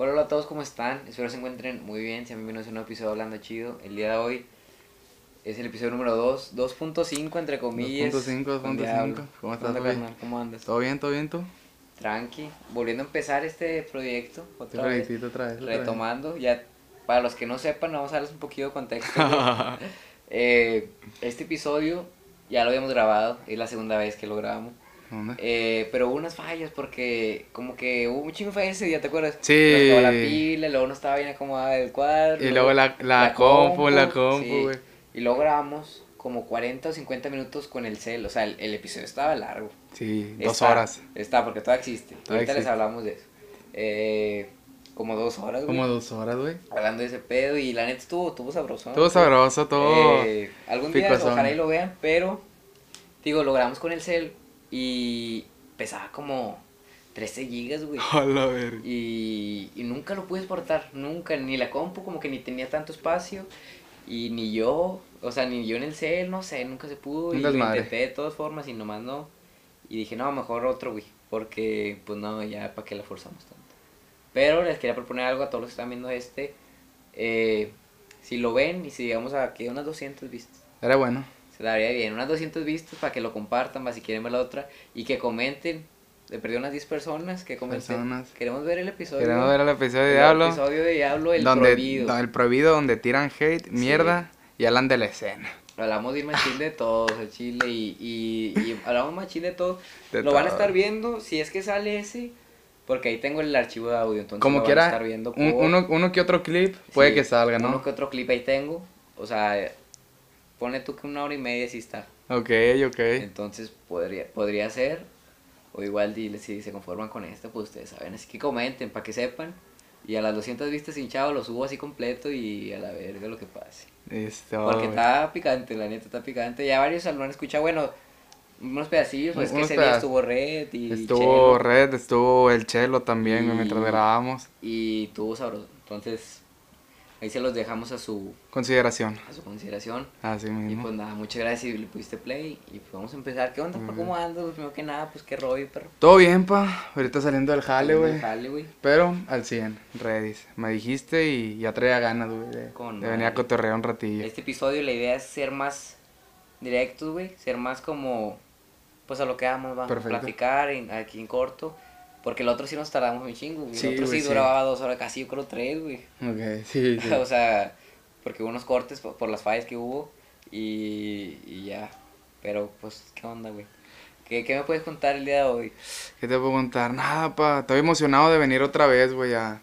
Hola, hola a todos, ¿cómo están? Espero se encuentren muy bien. Sean bienvenidos a un nuevo episodio Hablando Chido. El día de hoy es el episodio número 2, 2.5 entre comillas. 2.5, con 2.5. Diablo. ¿Cómo ¿Qué estás, carnal? ¿Cómo andas? ¿Todo bien, todo bien tú? Tranqui. Volviendo a empezar este proyecto. Otra vez. felicito otra vez. otra vez. retomando, ya para los que no sepan, vamos a darles un poquito de contexto. Eh, este episodio ya lo habíamos grabado, es la segunda vez que lo grabamos. ¿Dónde? Eh, pero hubo unas fallas porque como que hubo un chingo de fallas ese día, ¿te acuerdas? Sí. La pila, luego no estaba bien acomodada el cuadro. Y luego la, la, compu, la compu, sí. güey. Y luego grabamos como 40 o 50 minutos con el cel, o sea, el, el episodio estaba largo. Sí, dos Está, horas. Está, porque todavía existe. Todavía Ahorita les hablamos de eso. Eh, como dos horas, güey. Como dos horas, güey. Hablando de ese pedo y la neta estuvo, estuvo sabroso. Todo sabroso, todo. Eh, algún día picosón. ojalá y lo vean, pero digo, lo grabamos con el cel y pesaba como 13 gigas, güey. A la verga. Y, y nunca lo pude exportar, nunca, ni la compu como que ni tenía tanto espacio y ni yo, o sea, ni yo en el cel, no sé, nunca se pudo y lo intenté de todas formas y nomás no. Y dije, no, mejor otro, güey, porque pues no, ya para qué la forzamos tanto. Pero les quería proponer algo a todos los que están viendo este, eh, si lo ven y si llegamos a que unas 200 vistas. Era bueno. Se daría bien, unas 200 vistas para que lo compartan, para si quieren ver la otra y que comenten. Le perdí unas 10 personas que comenten. Personas. Queremos ver el episodio. Queremos ver el episodio de el Diablo. episodio de Diablo, el donde, prohibido. do- el prohibido, donde tiran hate, mierda y hablan de la escena. Hablamos de machín de todos, el chile y, y, y hablamos machín de todo. De lo van a todo. estar viendo si es que sale ese, porque ahí tengo el archivo de audio, entonces Como quiera, estar viendo por- uno, uno que otro clip puede Sí, que salga, ¿no? Uno que otro clip ahí tengo, o sea, pone tú que una hora y media sí está. Ok, ok. Entonces podría, podría ser, o igual dile si se conforman con esto, pues ustedes saben. Así que comenten para que sepan. Y a las 200 vistas hinchado lo subo así completo y a la verga lo que pase. Listo. Porque está picante, la neta está picante. Ya varios lo han escuchado, bueno, unos pedacillos, pues es que ese día estuvo Red y Estuvo Chelo, Red, estuvo el Chelo también, Y- mientras grabábamos. y tuvo sabroso. Entonces, ahí se los dejamos a su, Consideración. a su consideración. Así Y mismo. pues nada, muchas gracias si le pusiste play. Y pues vamos a empezar. ¿Qué onda? Ujú. ¿Cómo andas? Pues, Primero que nada, pues qué rollo, perro. Todo bien, pa. Ahorita saliendo del jale, güey. del jale, güey. Pero al 100, Redis. Me dijiste y ya traía ganas, güey, de, de venir a cotorrear un ratillo. Este episodio la idea es ser más directos, güey. Ser más como, pues a lo que vamos, vamos a platicar en- aquí en corto. Porque el otro sí nos tardamos un chingo, güey. Sí, el otro güey, sí sí. duraba dos horas, casi yo creo tres, güey. Ok, sí, sí. o sea, porque hubo unos cortes por, por las fallas que hubo y, y ya. Pero pues, ¿qué onda, güey? ¿Qué, ¿Qué me puedes contar el día de hoy? ¿Qué te puedo contar? Nada, pa. Estoy emocionado de venir otra vez, güey, a,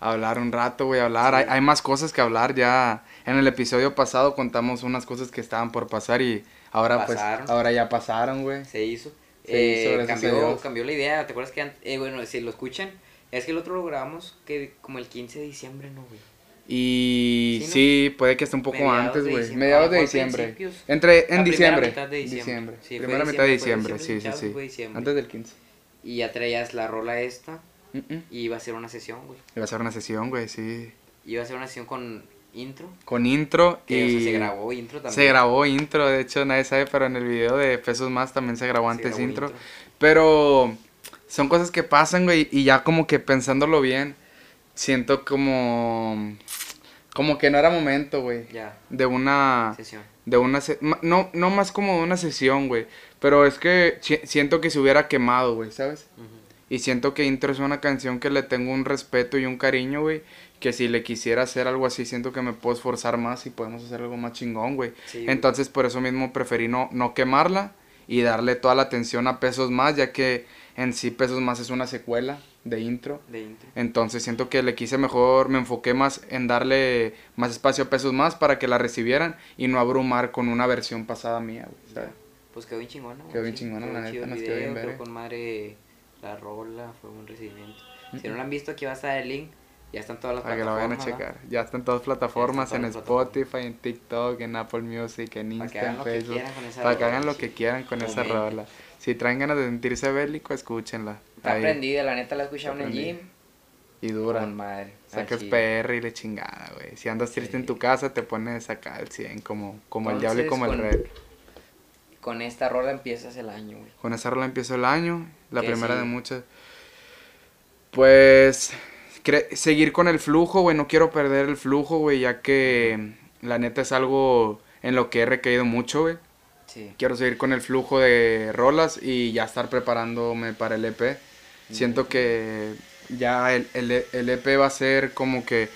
a hablar un rato, güey, a hablar. Hay, hay más cosas que hablar ya. En el episodio pasado contamos unas cosas que estaban por pasar y ahora, Pasaron. pues, ahora ya pasaron, güey. Se hizo. Eh, cambió, cambió la idea. ¿Te acuerdas que eh, bueno, si lo escuchan, es que el otro lo grabamos que como el 15 de diciembre, ¿no, güey? Y Sí, ¿no? sí, puede que esté un poco Mediados antes, güey. diciembre, Mediados de diciembre. Entre, La en primera diciembre. mitad de diciembre. Sí, fue Primera mitad de diciembre, diciembre, sí, sí, diciembre, sí. diciembre. Antes del 15. Y ya traías la rola esta Mm, mm. y iba a ser una sesión, güey. Iba a ser una sesión, güey, sí. Iba a ser una sesión con intro. Con intro Que o y... sea, se grabó intro también. Se grabó intro, de hecho nadie sabe, pero en el video de Pesos Más también se grabó Se antes grabó intro. Pero son cosas que pasan, güey, y ya como que pensándolo bien, siento como... Como que no era momento, güey, Ya, de una... sesión. De una... se- No, no más como de una sesión, güey, pero es que si- siento que se hubiera quemado, güey, ¿sabes? Ujú. Y siento que Intro es una canción que le tengo un respeto y un cariño, güey. Que si le quisiera hacer algo así, siento que me puedo esforzar más y podemos hacer algo más chingón, güey. Sí. Entonces, por eso mismo preferí no, no quemarla y darle toda la atención a Pesos Más, ya que en sí Pesos Más es una secuela de Intro. De intro. Entonces, siento que le quise mejor, me enfoqué más en darle más espacio a Pesos Más para que la recibieran y no abrumar con una versión pasada mía, güey. ¿sabes? Pues quedó bien chingona. güey, Quedó bien sí, chingona, la neta, nos quedó bien verga. con madre la rola, fue un recibimiento. Si no lo han visto, aquí va a estar el link. Ya están todas las Para que lo vayan a plataformas, checar. Ya están todas plataformas, Ya están en las Spotify, en TikTok, en Apple Music, en Para que Insta, hagan en lo que Facebook. quieran con esa Para que rola, hagan lo que quieran con esa rola. Si traen ganas de sentirse bélico, escúchenla. Está Ahí. prendida, la neta la he escuchado en el gym. Y dura. Con madre. Sacas chile. PR y le chingada, güey. Si andas triste en tu casa, te pones acá al 100, como, como el diablo y como el rey. Con esta rola empiezas el año, güey. Con esa rola empiezo el año, la ¿Qué primera de muchas. Pues seguir con el flujo, güey. No quiero perder el flujo, güey, ya que la neta es algo en lo que he recaído mucho, güey. Sí. Quiero seguir con el flujo de rolas y ya estar preparándome para el EP. Siento que ya el, el, el EP va a ser como que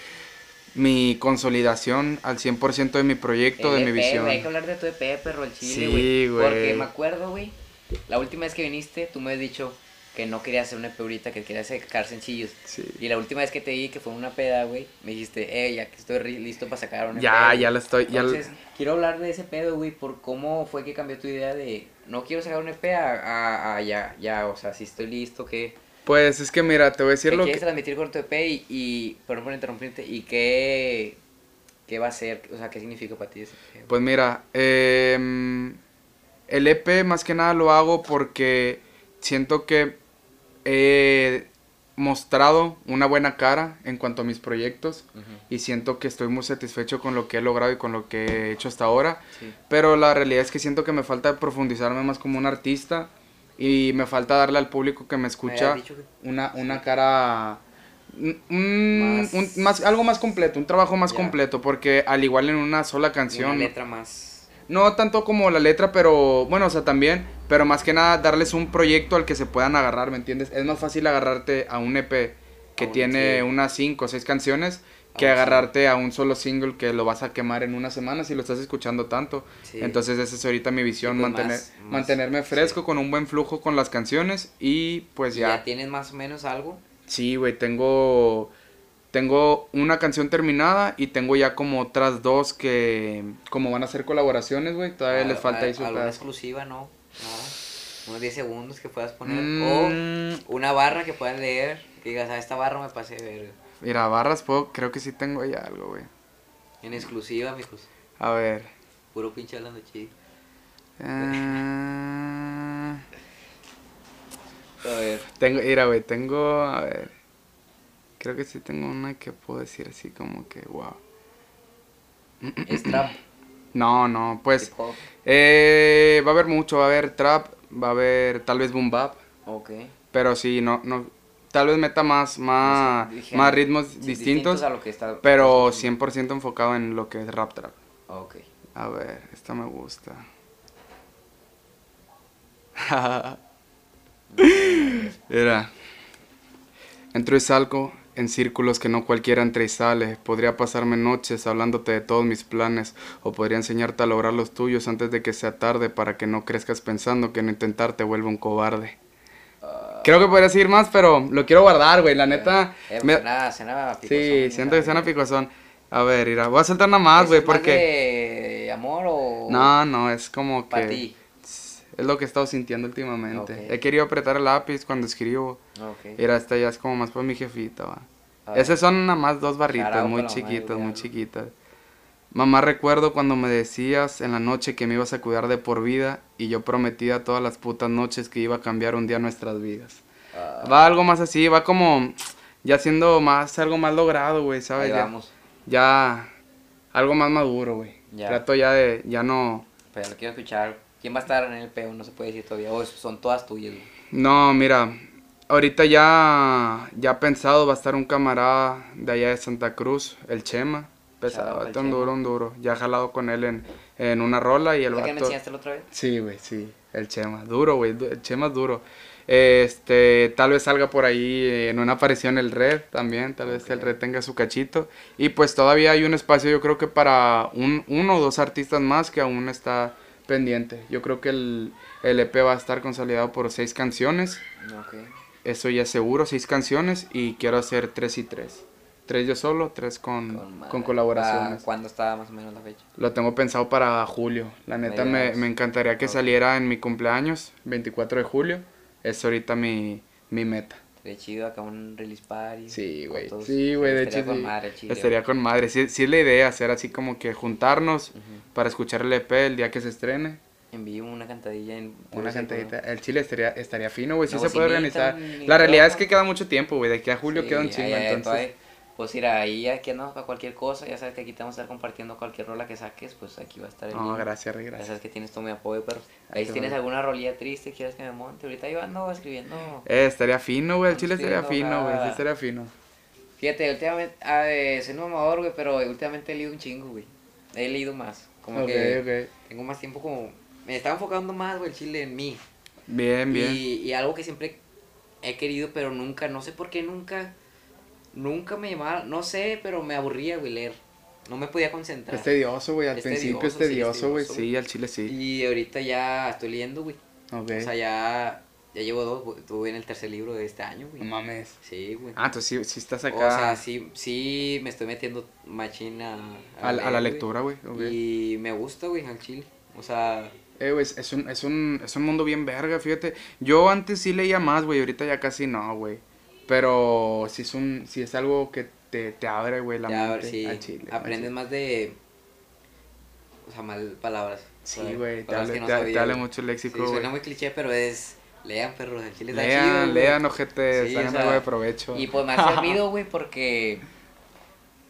mi consolidación al 100% de mi proyecto, de El mi EP, visión. güey, Hay que hablar de tu EP, perro, el chile, Sí, güey. güey. Porque me acuerdo, güey, la última vez que viniste, tú me has dicho que no querías hacer un EP ahorita, que querías sacar sencillos. Sí. Y la última vez que te vi, que fue una peda, güey, me dijiste, eh, ya que estoy listo para sacar un EP. Ya, güey". ya lo estoy. Ya Entonces, quiero hablar de ese pedo, güey, por cómo fue que cambió tu idea de no quiero sacar un EP a, a, ya, ya, o sea, si estoy listo, ¿qué, Pues es que mira, te voy a decir qué lo quieres que... transmitir con tu EP y, y perdón por interrumpirte, y qué, qué va a ser, o sea, qué significa para ti ese EP? Pues mira, em, el EP más que nada lo hago porque siento que he mostrado una buena cara en cuanto a mis proyectos y siento que estoy muy satisfecho con lo que he logrado y con lo que he hecho hasta ahora. sí. Pero la realidad es que siento que me falta profundizarme más como un artista y me falta darle al público que me escucha que- una, una cara... un- un- Más- un- más- algo más completo, un trabajo más completo, porque al igual en una sola Una canción, letra más. no tanto como la letra, pero bueno, o sea, también, pero más que nada darles un proyecto al que se puedan agarrar, ¿me entiendes? Es más fácil agarrarte a un EP que A tiene sí. unas 5 o 6 canciones que Ah, sí. agarrarte a un solo single que lo vas a quemar en una semana si lo estás escuchando tanto. Sí. Entonces esa es ahorita mi visión, pues, mantener, más- más- mantenerme fresco sí. con un buen flujo con las canciones y pues ¿Y ya. ya tienes más o menos algo. Sí, güey, tengo tengo una canción terminada y tengo ya como otras dos que como van a ser colaboraciones, güey, todavía Al- les falta ahí al- su alguna exclusiva, ¿no? Unos 10 segundos que puedas poner. Mm, O una barra que puedas leer. Que digas, a esta barra me pasé verga. Mira, barras puedo, creo que sí tengo ahí algo, güey. En exclusiva, amigos. A ver. Puro pinche hablando chido. Ah, A ver. tengo, mira, güey, tengo, a ver. Creo que sí tengo una que puedo decir así como que, wow. Es trap. No, no, pues hip hop. Eh, va a haber mucho, va a haber trap, va a haber tal vez boom bap, Ok. pero sí, no, no, tal vez meta más, más, Dije, más ritmos sí, distintos, a lo que está. pero 100% enfocado en lo que es rap trap. Ok. A ver, esta me gusta. Mira. Entro y salgo en círculos que no cualquiera entra y sale. Podría pasarme noches hablándote de todos mis planes o podría enseñarte a lograr los tuyos antes de que sea tarde para que no crezcas pensando que no intentar te vuelve un cobarde. Creo que podría seguir más, pero lo quiero guardar, güey. La neta... Eh, me- cena, cena Sí, picosón, siento que suena picosón. A ver, mira, voy a soltar una más, ¿Es güey, más porque... de amor o.? No, no, es como que... Para ti. Es lo que he estado sintiendo últimamente. Ok. He querido apretar el lápiz cuando escribo. Ok. Mira, esta ya es como más para mi jefita, va. A ver. Esas son nada más dos barritas, muy chiquitas, muy chiquitas. Mamá, recuerdo cuando me decías en la noche que me ibas a cuidar de por vida y yo prometía todas las putas noches que iba a cambiar un día nuestras vidas. Ah, Va algo más así, va como ya siendo más, algo más logrado, güey, ¿sabes? Ya, vamos. ya algo más maduro, güey. Trato ya de, ya no... Pero quiero escuchar. ¿Quién va a estar en el peo? No se puede decir todavía. O son todas tuyas, güey. No, mira, ahorita ya, ya pensado va a estar un camarada de allá de Santa Cruz, el Chema. Pesado, vato, un Chema. duro, un duro. Ya he jalado con él en, en una rola y el ¿Es la que me vato... enseñaste la otra vez? Sí, güey, sí, el Chema. Duro, güey, el Chema es duro. Este, tal vez salga por ahí en una aparición el Red también, tal vez el. Red tenga su cachito. Y pues todavía hay un espacio, yo creo que para un, uno o dos artistas más que aún está pendiente. Yo creo que el, el EP va a estar consolidado por seis canciones. Eso ya es seguro, seis canciones y quiero hacer tres y tres. Tres yo solo, tres con, con, madre. colaboraciones. ¿Para ¿Cuándo está más o menos la fecha? Lo tengo pensado para julio. La neta me, me encantaría que saliera en mi cumpleaños, 24 de julio. Es ahorita mi, mi meta. Sería chido acá un release party. Sí, con güey. Sí, güey, de Estaría hecho con sí. madre chile, Estaría con madre. Sí, sí es la idea, hacer así como que juntarnos para escuchar el EP el día que se estrene. En vivo una cantadilla en... Una cantadita. El chile estaría, estaría fino, güey. Sí se puede organizar. La realidad es que queda mucho tiempo, güey. De aquí a julio Sí, queda un chingo, entonces. todavía- Pues ir ahí, aquí andamos para cualquier cosa. Ya sabes que aquí te vamos a estar compartiendo cualquier rola que saques. Pues aquí va a estar el No, gracias, Rick, Ya gracias. sabes que tienes todo mi apoyo, pero ahí si tienes bueno. alguna rolilla triste, quieres que me monte. Ahorita yo ando escribiendo. Eh, estaría fino, güey. El chile estaría no, fino, güey. Sí estaría fino. Fíjate, últimamente, ah, eh, soy un mamador, güey, pero últimamente he leído un chingo, güey. He leído más. Como Ok, que ok. tengo más tiempo como... Me estaba enfocando más, güey, el chile en mí. Bien, bien. Y, y algo que siempre he querido, pero nunca, no sé por qué nunca, nunca me llamaba, no sé, pero me aburría, güey, leer. No me podía concentrar. Es tedioso, güey. Al Es principio tedioso, sí, es tedioso, güey. Sí, al chile sí. Y ahorita ya estoy leyendo, güey. Ok. O sea, ya, ya llevo dos. Estuve en el tercer libro de este año, güey. No mames. Sí, güey. Ah, entonces sí, sí estás acá O sea, sí, sí me estoy metiendo machina a, a la lectura, güey. Y me gusta, güey, al chile. O sea, Eh, güey, es un, es, un, es un mundo bien verga, fíjate. Yo antes sí leía más, güey, ahorita ya casi no, güey. Pero sí es, un, sí es algo que te, te abre, güey, la mente sí, al chile. aprendes chile. más de... O sea, mal palabras. Sí, güey, te no güey. mucho el Sí, léxico, güey. suena muy cliché, pero es... Lean, perros, al chile está lean, chido, güey. lean, ojete, Sí, o sea, algo de provecho. Y pues me ha servido, güey, porque...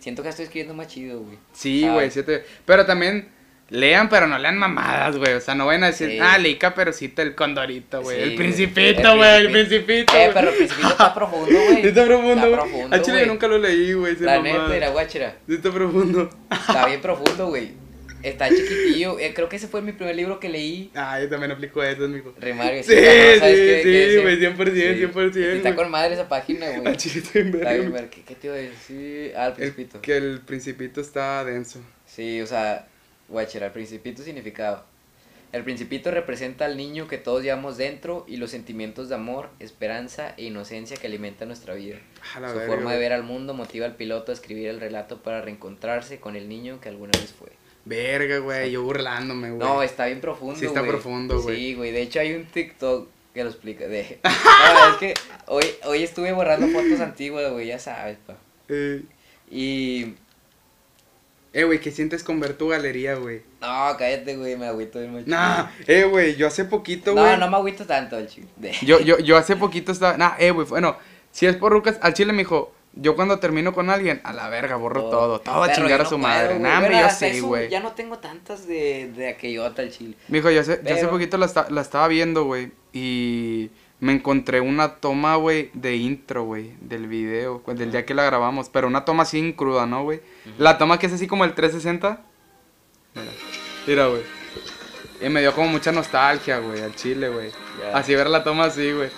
Siento que estoy escribiendo más chido, güey. Sí, güey, sí te- pero también lean, pero no lean mamadas, güey. O sea, no vayan a decir, Sí. ah, leí Caperucita el Condorito, güey. Sí, el. Principito, güey, el Principito. Principito. Eh, pero el principito está profundo, güey. Sí está profundo, Está profundo, Al chile yo nunca lo leí, güey. La neta, la guachera. Sí está profundo. Está bien profundo, güey. Está chiquitillo. Eh, creo que ese fue mi primer libro que leí. Ah, yo también aplico eso, amigo. Remario. Sí, ¿no? ¿Sabes sí, qué- sí, güey, 100%, 100%, Y Está con madre esa página, güey. chile estoy en Está bien, ver, ¿Qué, qué te iba a decir? Ah, el El- principito. Que el Principito está denso. Sí, o sea, guachera, el principito significado. El principito representa al niño que todos llevamos dentro y los sentimientos de amor, esperanza e inocencia que alimentan nuestra vida. Su verga, forma de güey. ver al mundo motiva al piloto a escribir el relato para reencontrarse con el niño que alguna vez fue. Verga, güey, yo burlándome, güey. No, está bien profundo. Sí está güey. profundo, güey. Sí, güey. De hecho, hay un TikTok que lo explica. De... No, es que hoy, hoy estuve borrando fotos antiguas, güey, ya sabes, pa. Eh, Y. eh, güey, ¿qué sientes con ver tu galería, güey? No, cállate, güey, me agüito bien mucho. Nah, eh, güey, yo hace poquito, güey. No, no me agüito tanto, el chico. De... Yo, yo, yo hace poquito estaba. Nah, eh, güey, bueno, si es por Rucas, al chile me dijo, yo cuando termino con alguien, a la verga, borro todo, todo a Pero chingar a su no madre. güey. hombre, yo sí, güey. Ya no tengo tantas de, de aquellota al chile. Mijo, yo hace, yo hace Pero- poquito la, esta- la estaba viendo, güey, y me encontré una toma, güey, de intro, güey, del video, pues, del día que la grabamos, pero una toma así cruda, ¿no, güey? La toma que es así como el 360. Mira, mira, güey. Y me dio como mucha nostalgia, güey, al chile, güey. Así ver la toma así, güey.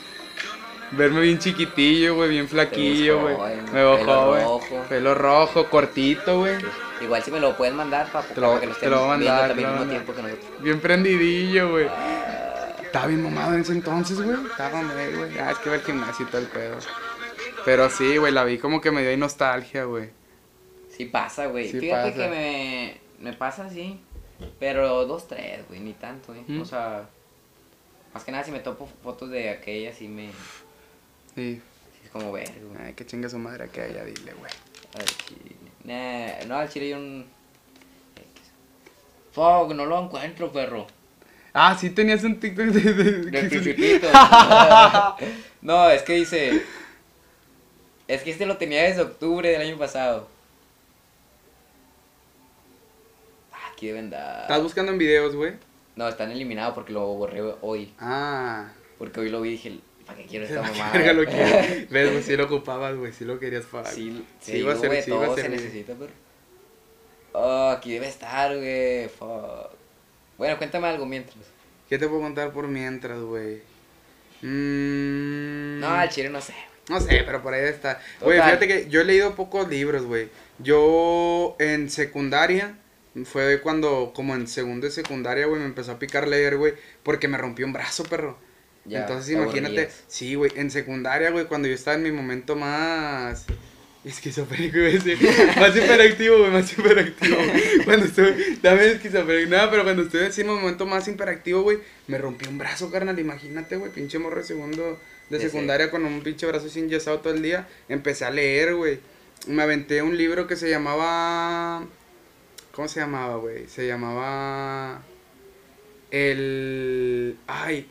Verme bien chiquitillo, güey, bien flaquillo, güey. Me pelo joven. rojo. Pelo rojo, cortito, güey. Igual si me lo pueden mandar para, Te lo- para que lo te lo viendo también al mismo tiempo que nosotros. Bien prendidillo, güey. Estaba bien mamado en ese entonces, güey. Estaba hombre, güey. Ah, es que iba al gimnasio y todo el pedo. Pero sí, güey, la vi como que me dio ahí nostalgia, güey. Sí pasa, güey. Sí Fíjate pasa. que me, me pasa así. Pero dos, tres, güey, ni tanto, güey. ¿Mm? O sea, más que nada si me topo fotos de aquella, sí me... Sí. es como ver, güey. Ay, que chinga su madre que ella, dile, güey. Al chile. Nah, no, al chile yo un... Fuck, no lo encuentro, perro. Ah, sí tenías un TikTok de... de- Del principito. no, es que dice... Es que este lo tenía desde octubre del año pasado. Ah, aquí deben dar. Estás buscando en videos, güey. No, están eliminados porque lo borré hoy. Ah. Porque hoy lo vi y dije, ¿para qué quiero esta verga lo que... Ves, güey, sí lo ocupabas, güey. Sí lo querías pagar. Sí, Sí sí, iba a ser- güey, sí iba a todo ser se necesita, pero... Oh, aquí debe estar, güey. Fuck. Bueno, cuéntame algo mientras. ¿Qué te puedo contar por mientras, güey? Mmm... No, al chile no sé. No sé, pero por ahí está. Güey, fíjate que yo he leído pocos libros, güey. Yo en secundaria, fue cuando, como en segundo de secundaria, güey, me empezó a picar leer, güey, porque me rompió un brazo, perro. Ya, Entonces te imagínate, aburrías. sí, güey, en secundaria, güey, cuando yo estaba en mi momento más esquizofrénico, iba a decir, más hiperactivo, güey, más hiperactivo. cuando estuve, también esquizofrénico, nada, pero cuando estuve así en mi momento más hiperactivo, güey, me rompí un brazo, carnal, imagínate, güey, pinche morro de segundo de secundaria con un pinche brazo sin yesado todo el día. Empecé a leer, güey. Me aventé un libro que se llamaba ¿Cómo se llamaba, güey? Se llamaba el ay,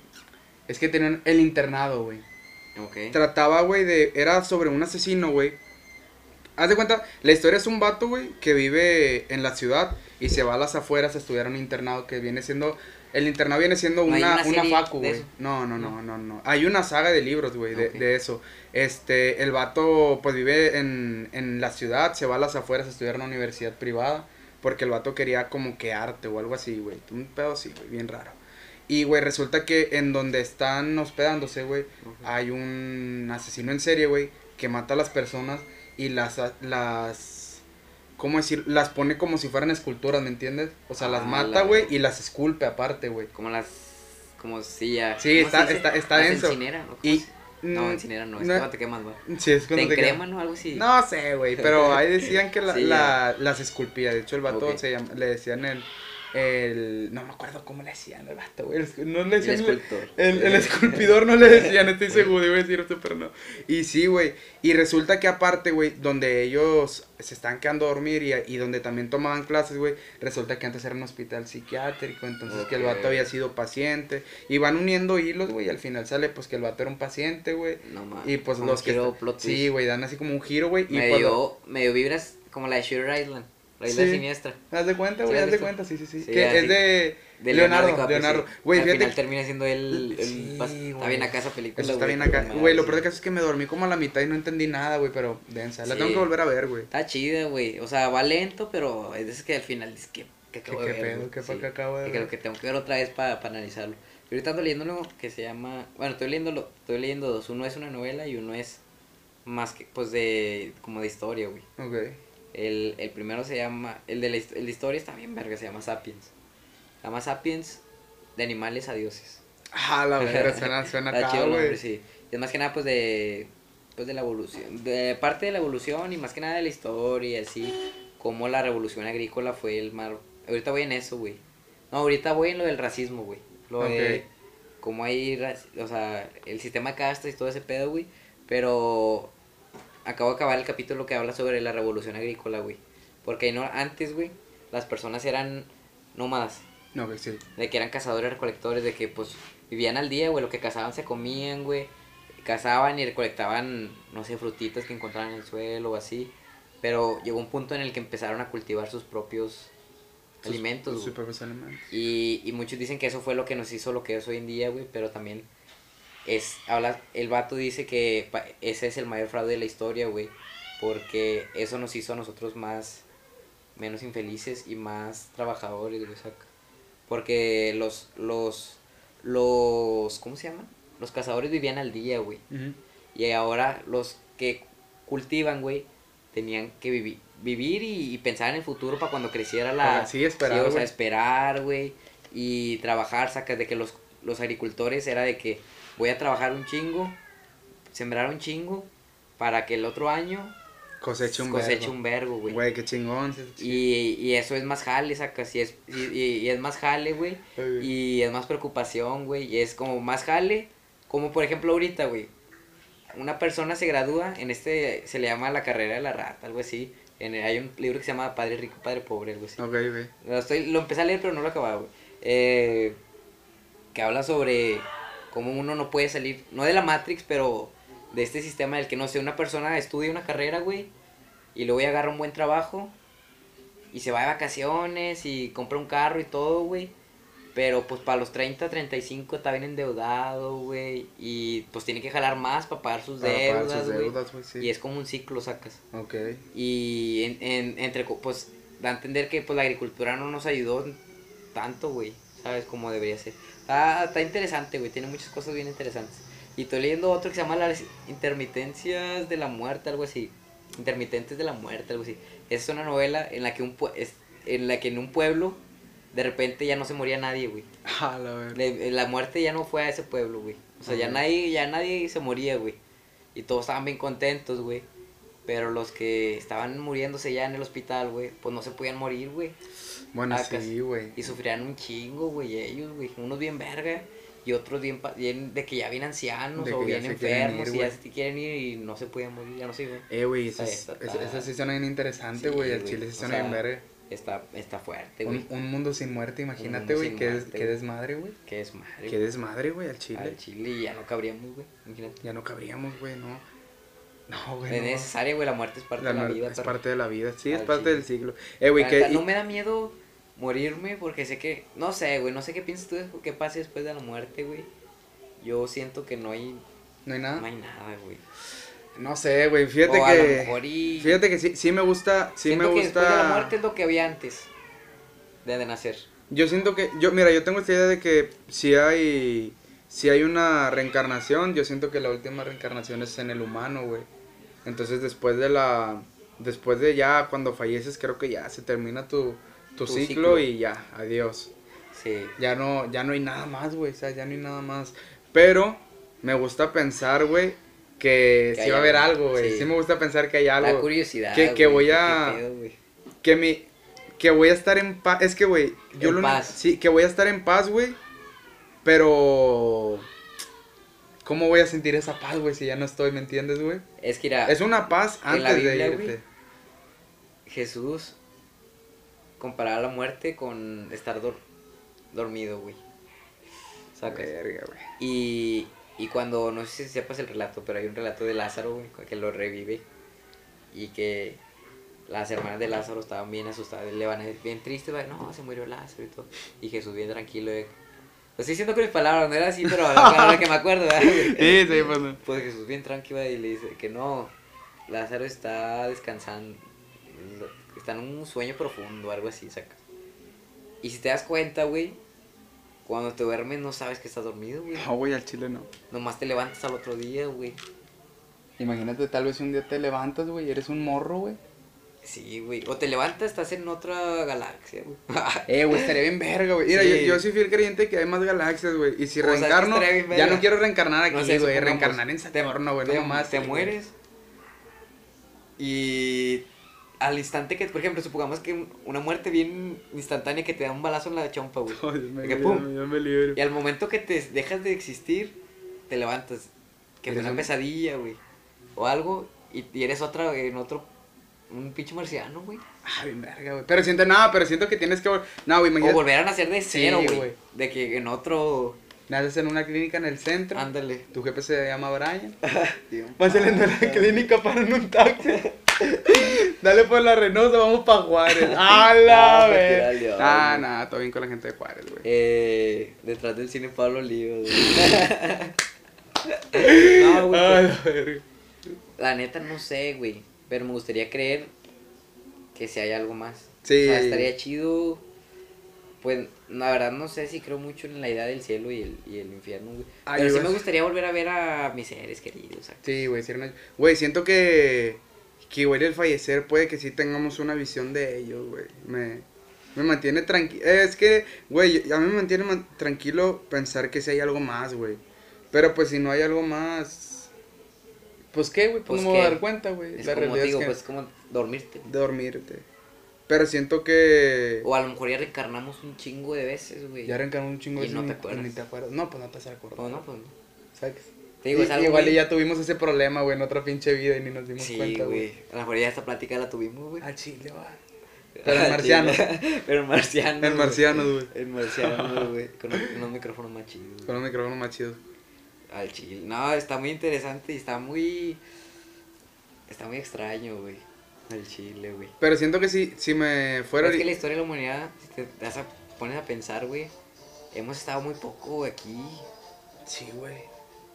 es que tenían el internado, güey. Ok. Trataba, güey, de. Era sobre un asesino, güey. Haz de cuenta, la historia es un vato, güey, que vive en la ciudad y se va a las afueras a estudiar un internado que viene siendo El internado viene siendo una, una facu, güey. No, no, no, No. no. Hay una saga de libros, güey, de, eso. Este, el vato, pues vive en, en la ciudad, se va a las afueras a estudiar en una universidad privada, porque el vato quería como que arte o algo así, güey. Un pedo así, güey, bien raro. Y, güey, resulta que en donde están hospedándose, güey, hay un asesino en serie, güey, que mata a las personas y las, las, ¿cómo decir? Las pone como si fueran esculturas, ¿me entiendes? O sea, las Ah, mata, la- güey, y las esculpe aparte, güey. Como las. Como si ya. Sí, ¿cómo se está- está- está denso. ¿no? ¿Cómo Y- No, Mm, encinera no, es no- cuando te quemas, va. Sí, es Te cuando te encreman o algo así. No sé, güey, pero ahí decían que la, Sí, la- las esculpía. De hecho, el vato se llama, le decían el, el... No me acuerdo cómo le decían el vato, güey. el- No le decían... el- escultor. El, el esculpidor no le decían, estoy seguro, iba a decir esto, pero no. Y sí, güey. Y resulta que aparte, güey, donde ellos se están quedando a dormir y, y donde también tomaban clases, güey, resulta que antes era un hospital psiquiátrico, entonces que el vato había sido paciente. Y van uniendo hilos, güey, y al final sale pues que el vato era un paciente, güey. No mames. Y pues los que... está- Sí, güey, dan así como un giro, güey. Y Me dio, me dio vibras como la de Shooter Island. La isla Sí. siniestra. ¿Haz de cuenta, ¿Sí güey? ¿Haz de cuenta? Sí, sí, sí. Sí, que así. es de... De Leonardo, Leonardo, Leonardo. Güey, Al fíjate final que- termina siendo él. Sí, está bien acá esa película. Eso está güey, bien acá. Güey, lo peor de caso es que me dormí como a la mitad y no entendí nada, güey, pero densa. La tengo que volver a ver, güey. Está chida, güey. O sea, va lento, pero es que al final dices que. que ¿Qué, acabo de qué ver, pedo? ¿Qué Sí. fue que acabo de Y que lo ver? que tengo que ver otra vez para analizarlo. Y ahorita ando leyendo uno que se llama. Bueno, estoy leyendo, estoy leyendo dos. Uno es una novela y uno es más que, pues, de. como de historia, güey. Ok. El, el primero se llama. El de, la, el de historia está bien verga, se llama Sapiens. Se llama Sapiens de animales a dioses. Ah, la verdad, suena, suena acá, chido güey. sí. Es más que nada, pues, de. Pues de la evolución. De parte de la evolución y más que nada de la historia, así. Cómo la revolución agrícola fue el mar. Ahorita voy en eso, güey. No, ahorita voy en lo del racismo, güey. Lo de. Ok. Cómo hay. O sea, el sistema de castas y todo ese pedo, güey. Pero. Acabo de acabar el capítulo que habla sobre la revolución agrícola, güey. Porque no, antes, güey, las personas eran nómadas. No, que sí. De que eran cazadores recolectores, de que pues vivían al día, güey, lo que cazaban se comían, güey. Cazaban y recolectaban, no sé, frutitas que encontraban en el suelo o así. Pero llegó un punto en el que empezaron a cultivar sus propios Sus- alimentos, sus propios alimentos. Y, y muchos dicen que eso fue lo que nos hizo lo que es hoy en día, güey, pero también es, habla, el vato dice que pa- ese es el mayor fraude de la historia, güey, porque eso nos hizo a nosotros más, menos infelices y más trabajadores, güey, saca. Porque los, los, los, ¿cómo se llaman? Los cazadores vivían al día, güey. Y ahora los que cultivan, güey, tenían que vivi- vivir y, y pensar en el futuro para cuando creciera la... Sí, esperar, o sea, güey. esperar, güey. Y trabajar, sacas de que los, los agricultores era de que voy a trabajar un chingo, sembrar un chingo, para que el otro año Cosecha un coseche vergo. un vergo, güey. Güey, qué chingón. Y, y eso es más jale, sacas, y es, y, y- es más jale, güey. Y es más preocupación, güey. Y es como más jale. Como por ejemplo ahorita, güey. Una persona se gradúa en este, se le llama la carrera de la rata, algo así. En, hay un libro que se llama Padre Rico, Padre Pobre, algo así. Ok, güey. Lo, estoy, lo empecé a leer, pero no lo acababa, güey. Eh, que habla sobre cómo uno no puede salir, no de la Matrix, pero de este sistema del que, no sé, una persona estudia una carrera, güey, y luego ya agarra un buen trabajo, y se va de vacaciones, y compra un carro y todo, güey. Pero pues para los 30, 35 está bien endeudado, güey. Y pues tiene que jalar más para pagar sus Para pagar deudas, sus sí. Y es como un ciclo, sacas. Ok. Y en, en- entre, pues, da a entender que pues la agricultura no nos ayudó tanto, güey, ¿sabes? Como debería ser. Está, está interesante, güey, tiene muchas cosas bien interesantes. Y estoy leyendo otro que se llama Las intermitencias de la muerte, algo así. Intermitentes de la muerte, algo así. Es una novela en la que un pue- es- en la que en un pueblo de repente ya no se moría nadie, güey. Ah, la verdad. Le- La muerte ya no fue a ese pueblo, güey. O sea, ya nadie, ya nadie se moría, güey. Y todos estaban bien contentos, güey. Pero los que estaban muriéndose ya en el hospital, güey, pues no se podían morir, güey. Bueno, Acas. sí, güey. Y sufrían un chingo, güey, ellos, güey. Unos bien verga y otros bien, bien de que ya bien ancianos o bien enfermos ir, y ya se quieren ir y no se podían morir, ya no sé, güey. Eh, güey, esa, Está- es- está- esa, esa sí suena bien interesante, Sí, güey. El chile sí o suena sea, bien verga. Está, está fuerte, güey. Un, un mundo sin muerte, imagínate, güey. Qué, des- desmadre, güey. Qué desmadre, Qué desmadre, güey, al chile. Al chile y ya no cabríamos, güey. Imagínate. Ya no cabríamos, güey, no. No, güey. Es no. necesario, güey, la muerte es parte La de la vida. es pero- parte de la vida, sí, es parte chile. del siglo. Eh, güey, que. No me da miedo morirme porque sé que, no sé, güey, no sé qué piensas tú qué pase después de la muerte, güey. Yo siento que no hay, ¿No hay nada? no hay nada, güey. No sé, güey, fíjate O a lo que... mejor y... Fíjate que sí, sí me gusta, sí siento me que gusta... después de la muerte es lo que había antes de, de nacer. Yo siento que, yo, mira, yo tengo esta idea de que si hay, si hay una reencarnación, yo siento que la última reencarnación es en el humano, güey. Entonces después de la, después de ya cuando falleces, creo que ya se termina tu, tu, Tu ciclo, ciclo. y ya, adiós. Sí. Ya no, ya no hay nada más, güey, o sea, ya no hay nada más. Pero me gusta pensar, güey, que, Que sí va a haber algo, güey. sí. Sí. me gusta pensar que hay La algo. curiosidad. que- que voy a- pedo, que mi que voy a estar en paz es que güey yo En lo paz. sí que voy a estar en paz güey pero cómo voy a sentir esa paz güey si ya no estoy me entiendes güey Es que era es una paz la antes Biblia, de irte Jesús comparaba la muerte con estar dor- dormido, güey. ¿Sacas? Verga, güey. Y, y cuando, no sé si sepas el relato, pero hay un relato de Lázaro, güey, que lo revive. Y que las hermanas de Lázaro estaban bien asustadas, le van a decir, bien tristes, güey, no, se murió Lázaro y todo. Y Jesús bien tranquilo. de- Lo estoy diciendo con mis palabras, no era así, pero ahora que me acuerdo, ¿verdad? sí sí pues no. Pues Jesús bien tranquilo y le dice que no, Lázaro está descansando, está en un sueño profundo, algo así, saca. Y si te das cuenta, güey, cuando te duermes no sabes que estás dormido, güey. no güey al chile no Nomás te levantas al otro día, güey. imagínate tal vez un día te levantas güey y eres un morro güey Sí, güey. O te levantas, estás en otra galaxia, güey. eh güey estaría bien verga güey mira Sí. yo, yo soy fiel creyente que hay más galaxias güey y si O reencarno ya no quiero reencarnar aquí No güey sé, reencarnar en Saturno güey no te, te mueres y al instante que, por ejemplo, supongamos que una muerte bien instantánea que te da un balazo en la chompa, güey. Ay, Dios mío, Que ya pum. me- me libero. Y al momento que te dejas de existir, te levantas. Que Eres una un- pesadilla, güey. O algo, y, y eres otra, en otro, un pinche marciano, güey. Ay, verga, güey. Pero siento, no, pero siento que tienes que. No, güey, O imagínate. volver a nacer de cero, Sí, güey. De que en otro, Naces en una clínica en el centro. ándale. Tu jefe se llama Brian. Vas saliendo de la clínica para un taxi. Dale por la Reynosa, vamos para Juárez. ¡A la Ah, vez! Ah, león, nada, todo bien con la gente de Juárez, güey. Eh, detrás del cine Pablo Lío, güey. no, güey. Ah, pues, la verga. La neta no sé, güey. Pero me gustaría creer que si hay algo más. Sí. O sea, estaría chido. Pues, la verdad no sé si creo mucho en la idea del cielo y el, y el infierno, güey. Ay, Pero sí me gustaría volver a ver a mis seres queridos. Sí, güey, sí una- Güey, siento que. Que igual el fallecer puede que sí tengamos una visión de ellos, güey. Me, me mantiene tranquilo. Es que, güey, a mí me mantiene man- tranquilo pensar que si hay algo más, güey. Pero pues si no hay algo más. Pues qué, güey, pues, Pues no me voy a dar cuenta, güey. Es La como realidad digo, es que. pues como dormirte. Dormirte. Pero siento que. O a lo mejor ya reencarnamos un chingo de veces, güey. Ya reencarnó un chingo Y de no veces te ni- acuerdas. Ni te acuerdas. No, pues no te vas a acordar. O no, pues no. ¿Sabes? Te digo, es Y- algo igual y ya tuvimos ese problema, güey, en otra pinche vida y ni nos dimos Sí, cuenta, güey. A lo mejor ya esta plática la tuvimos, güey. A Chile, va. Pero en marciano. Pero en marciano. En marciano, güey. En marciano, güey. Con un- unos micrófonos más chidos. Con un micrófono más chido. Al chile. No, está muy interesante y está muy. Está muy extraño, güey. Al chile, güey. Pero siento que si, si me fuera... es que la historia de la humanidad, si te das a- pones a pensar, güey, hemos estado muy poco aquí. Sí, güey.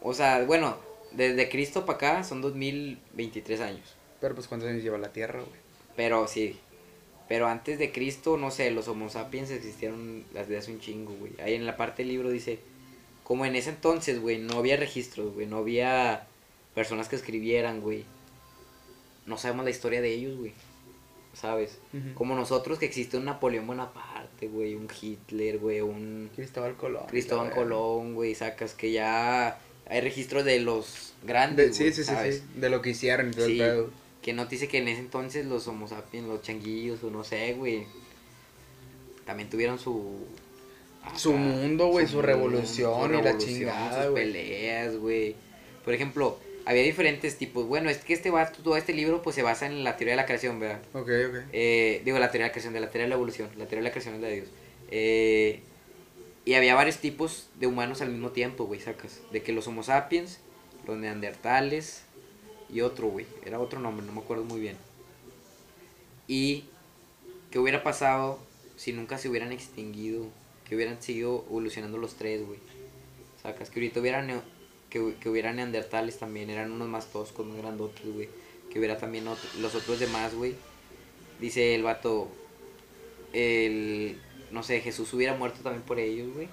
O sea, bueno, desde Cristo para acá son 2023 años. Pero pues cuántos años lleva la Tierra, güey. Pero sí. Pero antes de Cristo, no sé, los Homo sapiens existieron desde hace un chingo, güey. Ahí en la parte del libro dice, como en ese entonces, güey, no había registros, güey, no había personas que escribieran, güey. No sabemos la historia de ellos, güey. ¿Sabes? Como nosotros que existe un Napoleón Bonaparte, güey, un Hitler, güey, un Cristóbal Colón. Cristóbal Colón, güey, sacas que ya hay registros de los grandes, De- sí, sí, sí, ¿sabes? sí. De lo que hicieron y todo Sí. el pedo. Que no te dice que en ese entonces los homo sapiens, los changuillos o no sé, güey, también tuvieron su... Su mundo, güey, su revolución y la chingada, sus peleas, güey. Por ejemplo, había diferentes tipos. Bueno, es que este va, todo este libro pues se basa en la teoría de la creación, ¿verdad? Ok, ok. Eh, digo, la teoría de la creación, de la teoría de la evolución. La teoría de la creación es la de Dios. Eh, y había varios tipos de humanos al mismo tiempo, güey, sacas. De que los homo sapiens, los neandertales y otro, güey. Era otro nombre, no me acuerdo muy bien. Y qué hubiera pasado si nunca se hubieran extinguido, que hubieran seguido evolucionando los tres, güey. Sacas, que ahorita hubieran, que, que hubiera neandertales también, eran unos más toscos, más grandotes, güey. Que hubiera también los otros demás, güey. Dice el vato, el, no sé, Jesús hubiera muerto también por ellos, güey.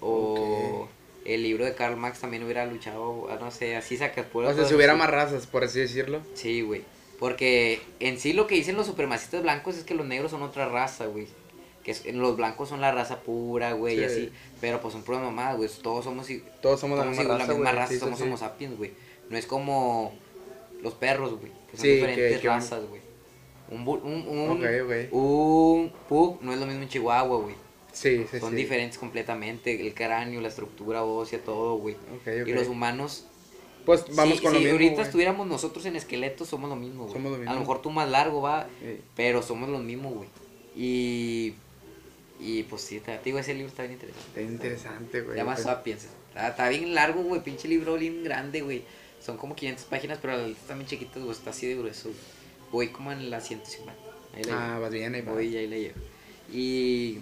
O el libro de Karl Marx también hubiera luchado, ah, no sé, así sacas puras O sea, si hubiera más razas, por así decirlo. Sí, güey. Porque en sí lo que dicen los supremacistas blancos es que los negros son otra raza, güey. Que es- los blancos son la raza pura, güey, y Sí. así. Pero pues son puras mamadas, güey. Todos somos, Todos somos la misma raza, la misma güey. raza, Sí, sí, somos sí. homo sapiens, güey. No es como los perros, güey. Que son diferentes que- razas, güey. Un, bu- un, un, un pug no es lo mismo en Chihuahua, güey. Sí, sí, Son sí. diferentes completamente. El cráneo, la estructura ósea, todo, güey. Y los humanos Pues vamos si, con si lo mismo, ahorita estuviéramos nosotros en esqueletos, somos lo mismo, güey. Somos lo A lo mejor tú más largo, va, Sí. pero somos lo mismo, güey. Y, y pues sí, te te digo, ese libro está bien interesante. Está interesante, güey. Llama Pues, Sapiens. Está, está bien largo, güey, pinche libro bien grande, güey. Son como 500 páginas, pero están bien chiquitas, güey, está así de grueso. güey. Voy como en la 150. Ahí la Ah, llevo. vas bien, ahí. Voy y ahí la llevo. Y...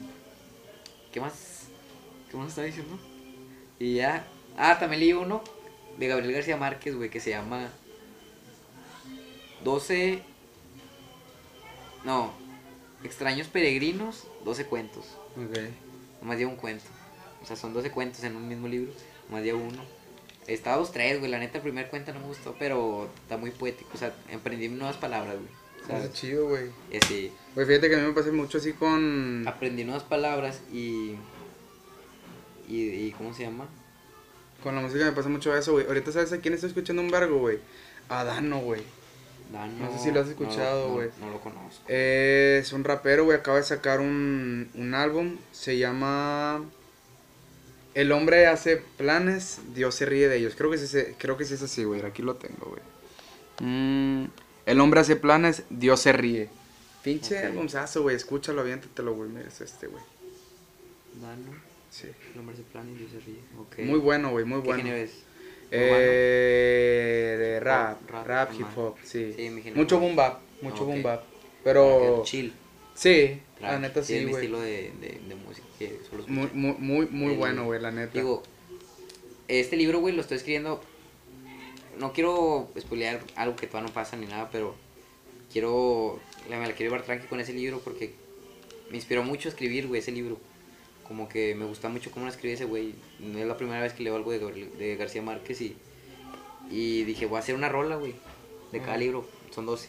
¿Qué más? ¿Qué más estaba diciendo? Y ya... Ah, también leí uno de Gabriel García Márquez, güey, que se llama 12... No, Extraños Peregrinos, 12 cuentos. Ok. Nomás lleva un cuento. O sea, son 12 cuentos en un mismo libro. Nomás lleva uno. Estaba dos, tres, güey. La neta, el primer cuento no me gustó, pero está muy poético. O sea, emprendí nuevas palabras, güey. Está chido, güey. ese, Güey, fíjate que a mí me pasa mucho así con... aprendí nuevas palabras y, y. y ¿Cómo se llama? Con la música me pasa mucho eso, güey. Ahorita, ¿sabes a quién estoy escuchando un vergo, güey? A Dano, güey. Dano, No sé si lo has escuchado, no- güey. No, lo conozco. Es un rapero, güey. Acaba de sacar un, un álbum. Se llama... El hombre hace planes, Dios se ríe de ellos. Creo que sí, creo que sí es así, güey. Aquí lo tengo, güey. Mm, el hombre hace planes, Dios se ríe. Pinche Ok. albumzazo, güey. Escúchalo, aviéntatelo, güey. Mira, es este, güey. Dano, Sí. el hombre se plana y Dios se ríe. Ok. Muy bueno, güey. Muy ¿Qué bueno. género es? Eh, de rap, rap, rap, hip hop, sí. Sí, mucho boom bap, mucho Ok. boom bap. Como Pero Chill. Sí, la neta sí, güey. estilo de, de, de música que solo. Muy, muy, muy, muy El- bueno, güey, la neta. Digo, este libro, güey, lo estoy escribiendo. No quiero spoilear algo que todavía no pasa ni nada, pero quiero. la- Me la quiero llevar tranqui con ese libro porque me inspiró mucho a escribir, güey, ese libro. Como que me gusta mucho cómo lo escribe ese güey. No es la primera vez que leo algo de, de García Márquez y. Y dije, voy a hacer una rola, güey, de cada libro. Son 12.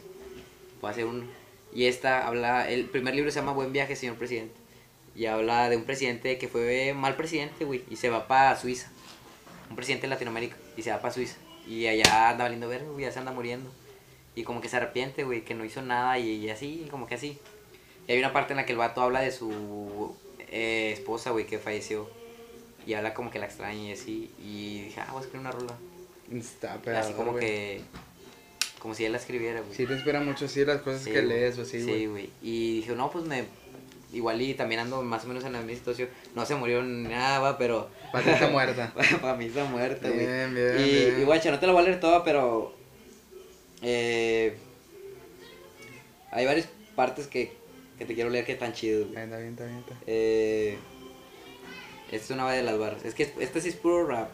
Voy a hacer uno. Y esta habla. El primer libro se llama Buen viaje, señor presidente. Y habla de un presidente que fue mal presidente, güey, y se va para Suiza. Un presidente de Latinoamérica, y se va para Suiza. Y allá anda valiendo ver, güey, ya se anda muriendo. Y como que se arrepiente, güey, que no hizo nada y, y así, como que así. Y hay una parte en la que el vato habla de su eh, esposa, güey, que falleció. Y habla como que la extraña y así. Y dije, ah, voy a escribir una rola. Está así pegado, como güey. que. Como si él la escribiera, güey. Sí te espera mucho así las cosas Sí, que güey. lees o así, güey. Sí, güey. Y dije, no, pues me. Igual y también ando más o menos en la misma situación. No se murió nada, va, pero. Patita muerta. Para mí está muerta, güey. Bien, bien, y, bien. y guacha, no te la voy a leer toda, pero. Eh, hay varias partes que, que te quiero leer que están chidos, güey. Está bien, está bien, está bien. Eh, esta es una de las barras. Es que este sí es puro rap.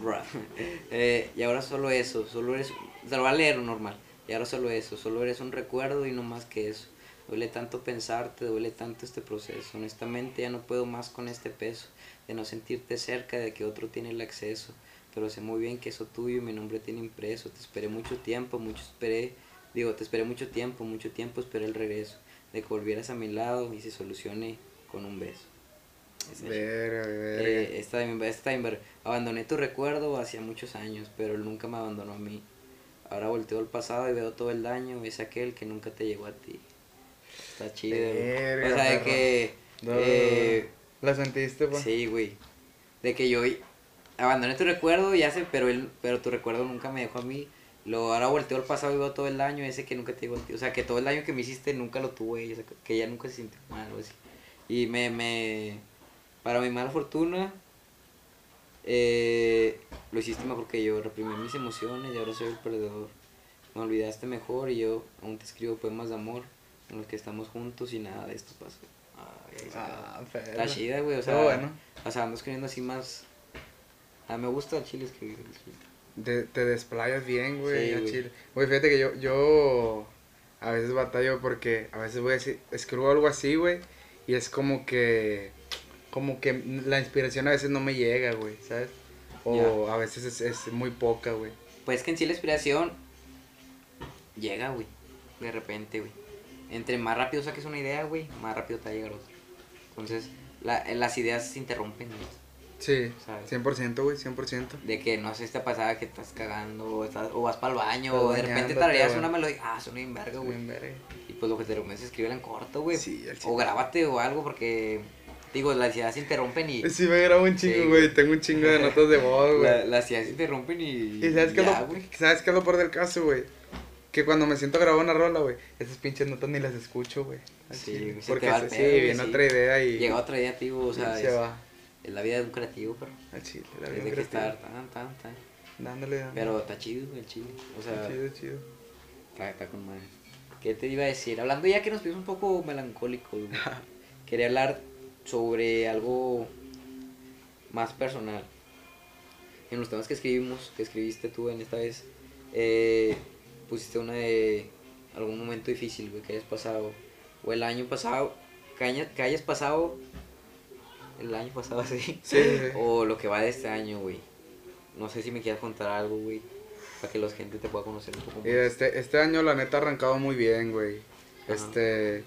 Rap. Eh, y ahora solo eso. Solo eres. Se lo voy a leer normal. Y ahora solo eso. Solo eres un recuerdo y no más que eso. Duele tanto pensarte, duele tanto este proceso. Honestamente ya no puedo más con este peso. De no sentirte cerca, de que otro tiene el acceso. Pero sé muy bien que eso tuyo y mi nombre tiene impreso. Te esperé mucho tiempo, mucho esperé. Digo, te esperé mucho tiempo, mucho tiempo esperé el regreso. De que volvieras a mi lado y se solucione con un beso. Es- Verga, verga. eh, esta abandoné tu recuerdo hacía muchos años, pero él nunca me abandonó a mí. Ahora volteo al pasado y veo todo el daño, es aquel que nunca te llegó a ti. Está chido. Verga, o sea, de que... No, eh, ¿La sentiste, pa? sí, güey. De que yo abandoné tu recuerdo, ya sé, pero él, pero tu recuerdo nunca me dejó a mí. Lo, ahora volteo al pasado y veo todo el daño, ese que nunca te llegó a ti. O sea, que todo el daño que me hiciste nunca lo tuve, o sea, que ella nunca se sintió mal o así. Y me, me, para mi mala fortuna, eh, lo hiciste mejor que yo. Reprimí mis emociones y ahora soy el perdedor. Me olvidaste mejor y yo aún te escribo poemas de amor. en los que estamos juntos y nada de esto pasó. Ay, Ah, pero. Está chida, güey, o sea, bueno. o sea, ando escribiendo así más... Ah, me gusta el chile escribir. el chile. Te, te desplayas bien, güey, Sí, a chile. Güey, fíjate que yo, yo a veces batallo porque a veces voy a decir, escribo algo así, güey, y es como que, como que la inspiración a veces no me llega, güey, ¿sabes? O a veces es, es muy poca, güey. Pues que en sí la inspiración llega, güey, de repente, güey. Entre más rápido saques una idea, güey, más rápido te va a llegar otra. Entonces, la- las ideas se interrumpen, güey. Sí, ¿Sabes? 100%, güey, 100%. De que no sé, esta pasada que estás cagando, o, estás, o vas para el baño, Estás o de repente güey. una melodía, ah, suena bien verga, güey. Y pues lo que te recomiendo es escribirla en corto, güey. Sí, o grábate o algo, porque, digo, las ideas se interrompen y... Sí, me grabo un chingo, güey. tengo un chingo de notas de voz, güey. la- las ideas se interrumpen y... ¿Y sabes qué, es lo, güey. ¿sabes qué es lo peor del caso, güey? Que cuando me siento a grabar una rola, güey, esas pinches notas ni las escucho, güey. Sí, Porque se- sí, viene sí. otra idea y Llega otra idea, tío, o sea, se es, va es la vida de un creativo, pero... al chile. La vida que creativa. estar tan, tan, tan. Dándole, dándole. Pero está chido, güey, el chile. O sea, chido, chido. está, está con madre. ¿Qué te iba a decir? Hablando ya que nos pusimos un poco melancólicos, güey. Quería hablar sobre algo más personal. En los temas que escribimos, que escribiste tú en esta vez, eh, pusiste una de algún momento difícil, güey, que hayas pasado. O el año pasado, que, haya- que hayas pasado el año pasado, sí. Sí. O lo que va de este año, güey. No sé si me quieras contar algo, güey. Para que la gente te pueda conocer un poco más. Este, este año la neta ha arrancado muy bien, güey. Este,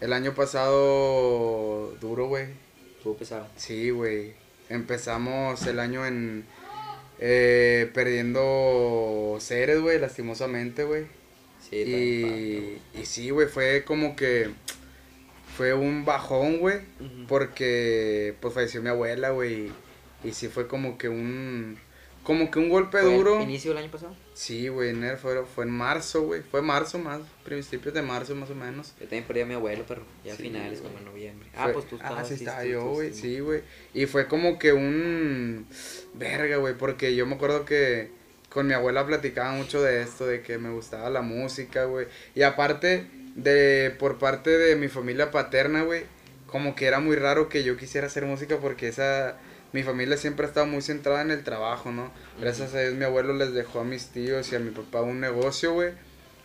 el año pasado duro, güey. Estuvo pesado. Sí, güey. Empezamos el año en eh, perdiendo seres, güey, lastimosamente, güey. Sí, Y, y sí, güey, fue como que fue un bajón, güey, porque pues falleció mi abuela, güey. Y sí fue como que un como que un golpe ¿Fue duro. ¿Inicio del año pasado? Sí, güey, enero fue, fue en marzo, güey. Fue marzo más, principios de marzo más o menos. Yo también perdí a mi abuelo, pero ya Sí, finales, güey. como en noviembre. Ah, pues tú estabas. Ah, sí, estaba yo, güey, sí, güey. Y fue como que un... Verga, güey, porque yo me acuerdo que con mi abuela platicaba mucho de esto, de que me gustaba la música, güey. Y aparte de, por parte de mi familia paterna, güey, como que era muy raro que yo quisiera hacer música porque esa... Mi familia siempre ha estado muy centrada en el trabajo, ¿no? Gracias a Dios mi abuelo les dejó a mis tíos y a mi papá un negocio, güey.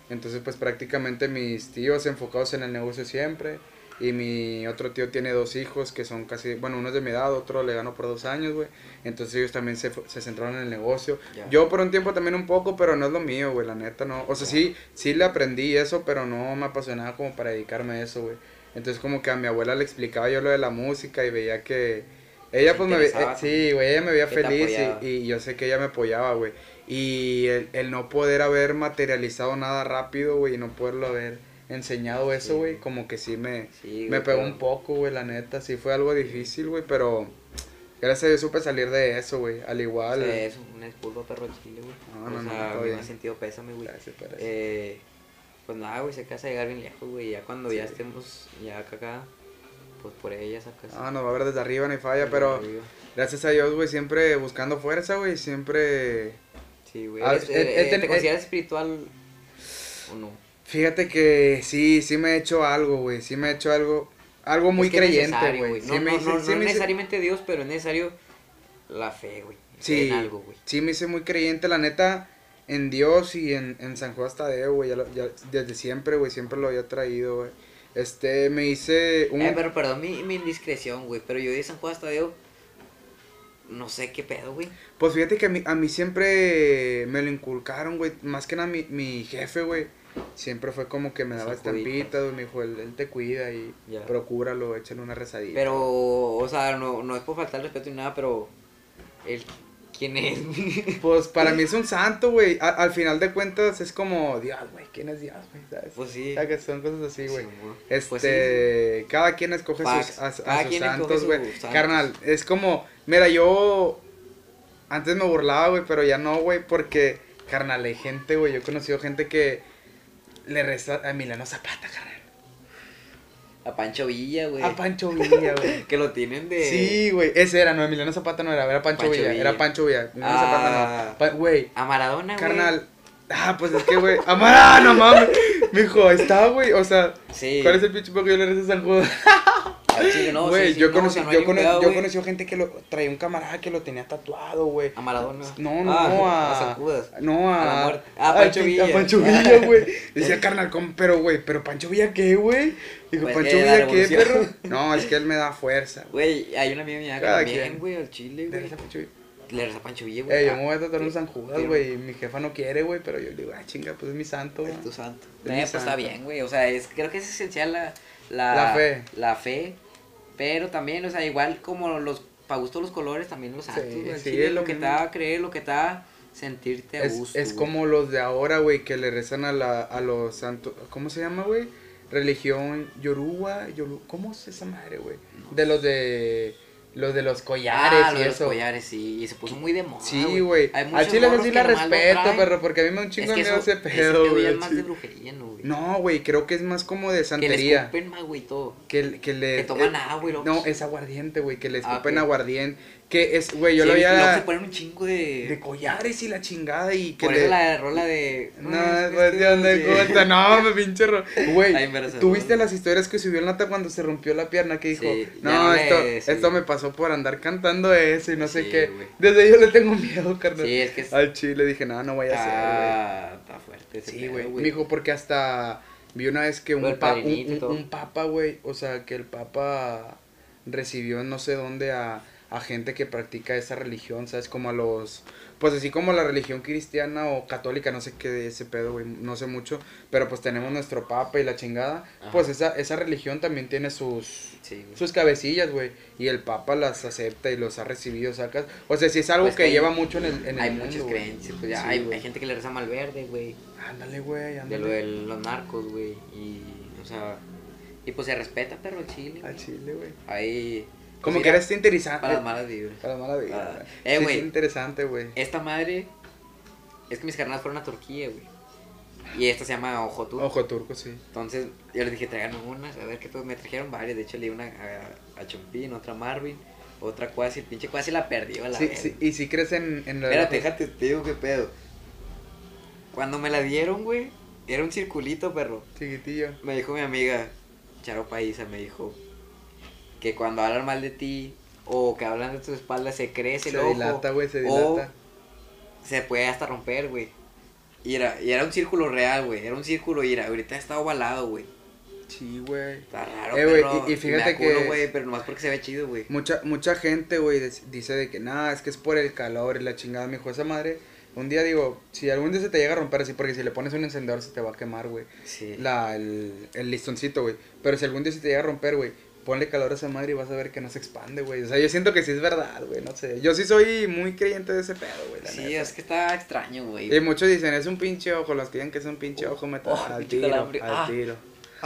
Entonces, pues prácticamente mis tíos enfocados en el negocio siempre. Y mi otro tío tiene dos hijos que son casi, bueno, uno es de mi edad, otro le ganó por dos años, güey. Entonces ellos también se, se centraron en el negocio. Yo por un tiempo también un poco, pero no es lo mío, güey, la neta no. O sea, sí, sí le aprendí eso, pero no me apasionaba como para dedicarme a eso, güey. Entonces como que a mi abuela le explicaba yo lo de la música y veía que... Ella pues me veía, interesaba. sí, güey, ella me veía feliz y, y yo sé que ella me apoyaba, güey. Y el, el no poder haber materializado nada rápido, güey, y no poderlo haber enseñado eso, güey, como que sí me, Sí, me pegó pero- un poco, güey, la neta. Sí fue algo difícil, güey, pero gracias a Dios supe salir de eso, güey. Al igual. Sí, es una disculpa, perro chile, güey. No, no, o no, sea, todo me ha sentido pésame, güey. Gracias, pero Eh, pues nada, güey, se casa llegar bien lejos, güey. Ya cuando ya estemos ya acá, acá, pues por ella sacas. Ah, nos va a ver desde arriba, ni falla, pero gracias a Dios, güey, siempre buscando fuerza, güey, siempre... Sí, güey. Ah, ¿Eres- he- he eh, ten- ¿Te consideras espiritual o no? Fíjate que sí, sí me he hecho algo, güey, sí me he hecho algo, algo muy Es que creyente, güey. No, Sí no, hice- no, sí no hice- necesariamente Dios, pero es necesario la fe, güey. Sí, En algo, güey. sí me hice muy creyente, la neta, en Dios y en, en San Juan Tadeo, güey, ya, ya- desde siempre, güey, siempre lo había traído, güey. Este, me hice un... Eh, pero perdón mi, mi indiscreción, güey. Pero yo de San Juan Tadeo, no sé qué pedo, güey. Pues fíjate que a mí, a mí siempre me lo inculcaron, güey, más que nada mi, mi jefe, güey. Siempre fue como que me daba estampitas, güey, me dijo, él, él te cuida y Ya. procúralo, échale una rezadita. Pero, o sea, no, no es por faltar respeto ni nada, pero. ¿Quién es? Pues para mí es un santo, güey. Al final de cuentas es como Dios, güey. ¿Quién es Dios, güey? ¿Sabes? pues sí. O sea, que son cosas así, güey. Sí. Este, Pues sí. cada quien escoge sus, a, a Cada sus santos, güey. Carnal, es como, mira, yo antes me burlaba, güey, pero ya no, güey, porque, carnal, hay gente, güey, yo he conocido gente que le reza a Emiliano Zapata, carnal. A Pancho Villa, güey. A Pancho Villa, güey. Que lo tienen de. Sí, güey, ese era, no, Emiliano Zapata no era, era Pancho, Pancho Villa, Villa. era Pancho Villa, Emiliano Ah. Zapata no. Pa- Güey, A Maradona, güey. Carnal. Ah, pues es que, güey. Amara, no mames. Mijo, ahí está, güey. O sea, Sí. ¿cuál es el pinche que yo le rezo a San Judas? No, Güey, sí, sí, yo, no, conocí, o sea, no hay yo, cono- conocí gente que lo traía un camarada que lo tenía tatuado, güey. A Maradona. No, no, Ah, no, a. a San Judas. No, a. A la muerte. Ah, al Pancho Villa. A Pancho Villa, güey. Decía, carnal. Pero, güey, ¿pero Pancho Villa qué, güey? Dijo, Pues ¿Pancho Villa qué, perro? No, es que él me da fuerza, güey. Hay una amiga mía que también, güey, al chile, Le güey. a Pancho Villa. Le reza Pancho Villa, güey. Eh, yo me voy a tatuar un San Judas, güey. Mi jefa no quiere, güey, pero yo le digo, ah, chinga, pues es mi santo, güey. Es tu santo. Es Eh, pues está santo. bien, güey. O sea, es, creo que es esencial la, la, La fe. La fe. Pero también, o sea, igual como los, para gusto los colores, también los santos, Sí, güey. sí, es lo lo que te haga creer, lo que te haga sentirte a Es, gusto. es güey. como los de ahora, güey, que le rezan a, la, a los santos. ¿Cómo se llama, güey? Religión Yoruba. Yoru- ¿Cómo es esa madre, güey? De los de. Los de los collares Ah, lo y de los eso. collares, sí. Y se puso muy de moda. Sí, güey. Al chile sí la respeto, perro, porque a mí me da un chingo Es de que miedo eso, ese pedo, güey. es más de brujería, ¿no, güey? No, güey, creo que es más como de Que le santería. escupen más, güey, todo. Que, que le. Que toman eh, agua y luego... No, es aguardiente, güey, que le Ah, escupen ok. aguardiente. Que es, güey, yo Sí, lo luego se había. ponen un chingo de... De collares y la chingada y que Por le. eso la rola de... No, es cuestión de gusto, no, me pinche ro... Güey, me. ¿tuviste las historias que subió el nota cuando se rompió la pierna? Que dijo, Sí, no, no le- esto, sí. esto me pasó por andar cantando eso y no sé qué. güey. Desde yo le tengo miedo, carnal. Sí, es que es- Al chile dije, no, no vaya a ser, Está, está fuerte güey. Sí, güey. Mijo, porque hasta vi una vez que un, pa- un, un- papa, güey, o sea, que el papa recibió no sé dónde a, a gente que practica esa religión, ¿sabes? Como a los... Pues así como la religión cristiana o católica, no sé qué de ese pedo, güey, no sé mucho, pero pues tenemos nuestro papa y la chingada, Ajá. pues esa, esa religión también tiene sus, Sí, sus cabecillas, güey, y el papa las acepta y los ha recibido, sacas, o sea, sí es algo Pues que que hay- lleva mucho en el, en el Hay mundo, muchas güey. creencias, pues ya Sí, hay, hay gente que le reza mal verde, güey. Ándale, güey, De ándale. lo de los narcos, güey. Y, o sea, y pues se respeta, perro, el chile. Al chile, güey. Ahí. Como pues, que mira, eres interesante. Para las malas vibras. Para la mala vida. Ah, güey. eh, Sí, güey. es interesante, güey. Esta madre. Es que mis carnales fueron a Turquía, güey. Y esta se llama Ojo Turco. Ojo turco, sí. Entonces, yo les dije, traigan unas, a ver qué. Me trajeron varias. De hecho, le di una a, a Chompín, otra a Marvin, otra Quasi. El pinche Quasi la perdió a la Sí, sí, y si crees en, en la... Espérate, déjate, te digo qué pedo. Cuando me la dieron, güey, era un circulito, perro. Chiquitillo. Me dijo mi amiga, Charo Paisa, me dijo que cuando hablan mal de ti o que hablan de tus espaldas se crece Se el ojo. dilata, güey, se dilata. se puede hasta romper, güey. Y era, y era un círculo real, güey. Era un círculo y era, ahorita está ovalado, güey. Sí, güey. Está raro, Eh, güey, perro, y- y fíjate me que- güey, pero nomás porque se ve chido, güey. Mucha, mucha gente, güey, dice de que nada, es que es por el calor y la chingada. Me dijo esa madre. Un día digo, si algún día se te llega a romper así, porque si le pones un encendedor se te va a quemar, güey. Sí. La, el, el listoncito, güey. Pero si algún día se te llega a romper, güey, ponle calor a esa madre y vas a ver que no se expande, güey. O sea, yo siento que sí es verdad, güey, no sé. Yo sí soy muy creyente de ese pedo, güey. Sí, neta. es que está extraño, güey. Y muchos dicen, es un pinche ojo, los que digan que es un pinche ojo, me Oh, al tiro, calambre. al Ah. tiro.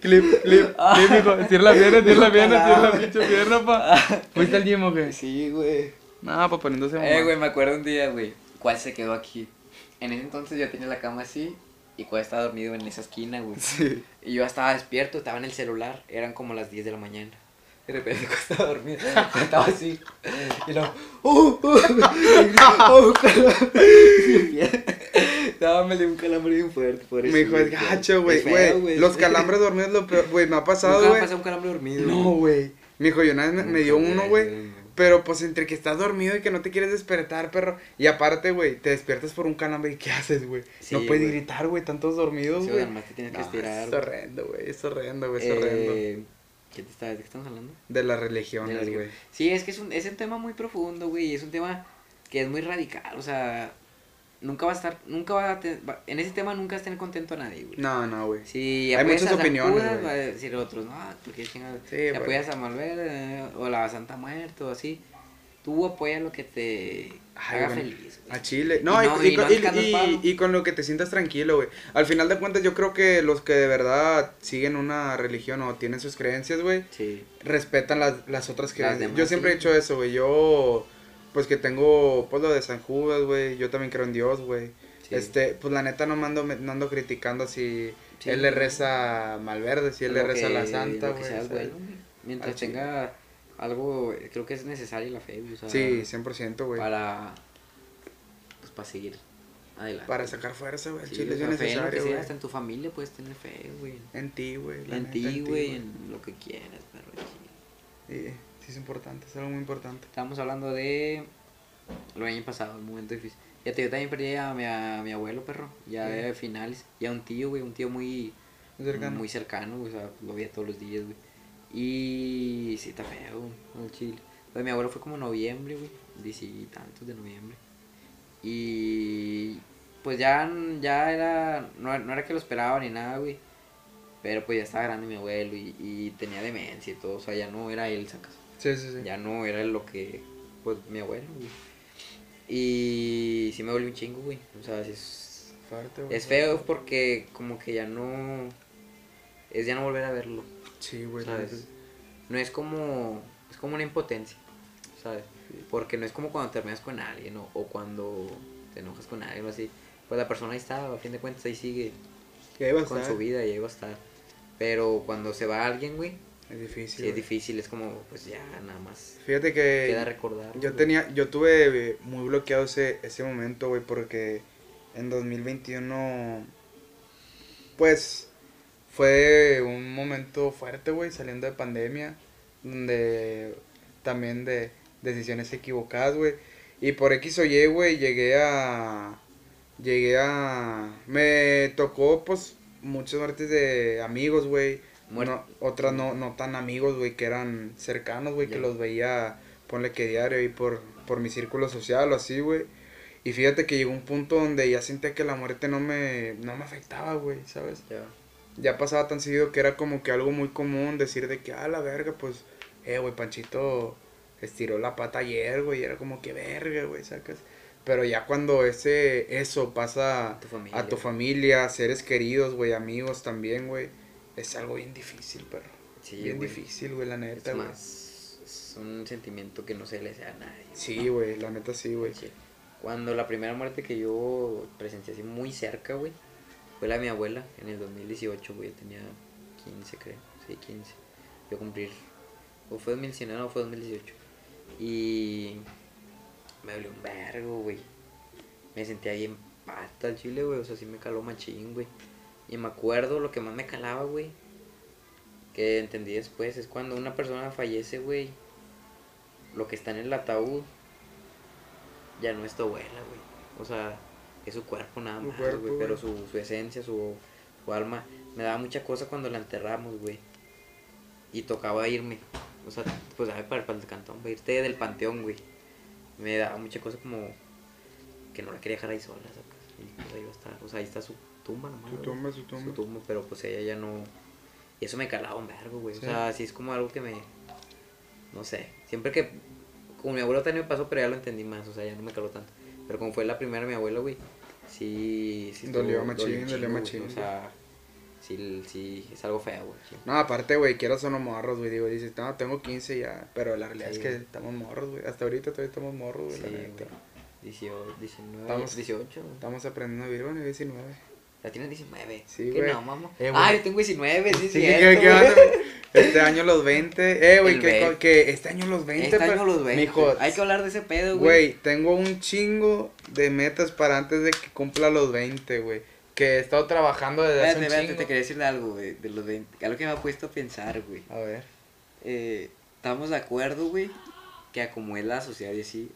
clip, clip, clip, mijo. Cierra la pierna, cierra la pierna, cierra la pinche pierna, pa. ¿Fuiste al gym o qué? Sí, güey. No, pa, poniéndose Eh, güey, me acuerdo un día, güey. ¿Cuál se quedó aquí? En ese entonces yo tenía la cama así y cuál estaba dormido en esa esquina, güey. Sí. Y yo estaba despierto, estaba en el celular, eran como las 10 de la mañana. De repente cuando estaba dormido, estaba así. Y luego, ¡uh! ¡uh! ¡oh! Estaba, me dio un calambre bien fuerte. Por Me dijo, es gacho, güey, güey. Los calambres dormidos, lo peor, güey, me ha pasado, Nunca me güey. ha pasado un calambre dormido. No, güey. Me dijo, yo una vez me, me dio uno, güey. Pero pues entre que estás dormido y que no te quieres despertar, perro. Y aparte, güey, te despiertas por un calambre y ¿qué haces, güey? Sí, no puedes gritar, güey, tantos dormidos, Sí, güey. además te tienes que estirar, Es horrendo, güey, es horrendo, güey, es horrendo. Eh, ¿qué te está, ¿De qué estamos hablando? De las religiones, güey. Sí, es que es un, es un tema muy profundo, güey, y es un tema que es muy radical, o sea, nunca va a estar, nunca va a tener, en ese tema nunca vas a tener contento a nadie, güey. No, no, güey. Si Hay apoyas muchas opiniones, Judas, va a decir otros, no, porque Sí, si apoyas a Malverde eh, o la Santa Muerte o así, tú apoya lo que te Ay, haga bueno, feliz, güey. A Chile. No, y, no- y y con- y- lo que te sientas tranquilo, güey. Al final de cuentas, yo creo que los que de verdad siguen una religión o tienen sus creencias, güey, Sí, respetan las, las otras Las creencias. demás, yo siempre sí. he hecho eso, güey. Yo, pues que tengo, pues lo de San Judas, güey. Yo también creo en Dios, güey. sí. Este, pues la neta no mando, no ando criticando si Sí, él le reza a Malverde, si él le reza a la que- Santa, que güey. bueno. Mientras tenga algo, creo que es necesaria la fe, o sea, Sí, 100%, güey. para, pues, para seguir Adelante. para sacar fuerza, güey. Sí, chile es que necesario, güey. hasta en tu familia puedes tener fe, güey. En ti, güey. En ti, güey, en lo que quieras, perro. Sí, sí es importante, es algo muy importante. Estábamos hablando de lo año pasado, un momento difícil. Ya te, yo también perdí a mi, a mi abuelo, perro. Ya Sí. de finales. Y a un tío, güey, un tío muy Muy cercano. muy cercano, güey, o sea, lo veía todos los días, güey. Y sí, está feo, güey, chile. Mi abuelo fue como noviembre, güey, diez y tantos de noviembre. Y pues ya, ya era, no, no era que lo esperaba ni nada, güey. Pero pues ya estaba grande mi abuelo y, y tenía demencia y todo, o sea, ya no era él, sacas. Sí, sí, sí. Ya no era lo que, pues, mi abuelo, güey. Y sí me volvió un chingo, güey. O sea, sí es, Fuerte, güey. es feo porque como que ya no, es ya no volver a verlo. Sí, güey. ¿sabes? No es como, es como una impotencia, ¿sabes? Porque no es como cuando terminas con alguien o, o cuando te enojas con alguien o así. Pues la persona ahí está, a fin de cuentas ahí sigue Y ahí va a con estar. su vida y ahí va a estar. Pero cuando se va alguien, güey, Es difícil. sí es difícil, es como, pues ya nada más Fíjate que queda recordar. yo güey. tenía, yo tuve muy bloqueado ese, ese momento, güey, porque en 2021, pues, fue un momento fuerte, güey, saliendo de pandemia, donde también de decisiones equivocadas, güey, y por X o Y, güey, llegué a, llegué a, me tocó, pues, muchas muertes de amigos, güey. No, otras no, no tan amigos, güey, que eran cercanos, güey, que los veía, ponle que diario ahí por, por mi círculo social o así, güey. Y fíjate que llegó un punto donde ya sentía que la muerte no me, no me afectaba, güey, ¿sabes? Ya. Ya pasaba tan seguido que era como que algo muy común decir de que, ah, la verga, pues, eh, güey, Panchito estiró la pata ayer, güey, y era como que verga, güey, sacas. Pero ya cuando ese, eso pasa Tu a tu familia, seres queridos, güey, amigos también, güey, es algo bien difícil, perro. Sí, bien güey. difícil, güey, la neta, Es güey. más, es un sentimiento que no se le desea a nadie. Sí, güey, la neta sí, güey. Sí. Cuando la primera muerte que yo presencié así muy cerca, güey, fue la de mi abuela en el 2018, güey. Yo tenía 15, creo. Sí, 15. Yo cumplir. O fue 2019, no, fue 2018. Y me dolió un vergo, güey. Me sentía bien pata el chile, güey. O sea, sí me caló machín, güey. Y me acuerdo lo que más me calaba, güey. Que entendí después es cuando una persona fallece, güey. Lo que está en el ataúd ya no es tu abuela, güey. O sea, es su cuerpo nada más, cuerpo, güey. Pero su, su esencia, su, su alma. Me daba mucha cosa cuando la enterramos, güey. Y tocaba irme. O sea, pues dame para, para el cantón, güey. Irte del panteón, güey. Me daba mucha cosa como que no la quería dejar ahí sola, ¿sacas? Y pues ahí va a estar. O sea, ahí está su tumba nomás. Su tumba, su tumba. Su tumba, pero pues ella ya no. Y eso me calaba un vergo, güey. Sí. O sea, sí es como algo que me. No sé. Siempre que. Como mi abuelo también me pasó, pero ya lo entendí más. O sea, ya no me caló tanto. Pero como fue la primera mi abuelo, güey. Sí. sí Dolió machín, dolió machín, O sea. Sí, sí, es algo feo, güey. sí. No, aparte, güey, quieras o no morros, güey. Digo, dices, no, tengo 15 ya. Pero la realidad Sí, es que estamos morros, güey. Hasta ahorita todavía estamos morros, güey, Sí, la neta. güey. 18, 19, Estamos- 18. güey. Estamos aprendiendo a vivir, bueno, 19. La tienes 19. Sí, ¿Qué güey. no, mamá? Eh, ah, yo tengo 19, sí, Sí, es que, cierto, que, que Este año los 20. Eh, güey, que, que este año los 20. Este año los 20. Mijo, Hay que hablar de ese pedo, güey. Güey, tengo un chingo de metas para antes de que cumpla los 20, güey. Que he estado trabajando desde hace Espérate, un espérate, te quería decir algo, güey, de los 20. Algo que me ha puesto a pensar, güey. A ver. Eh, estamos de acuerdo, güey, que a como es la sociedad y así,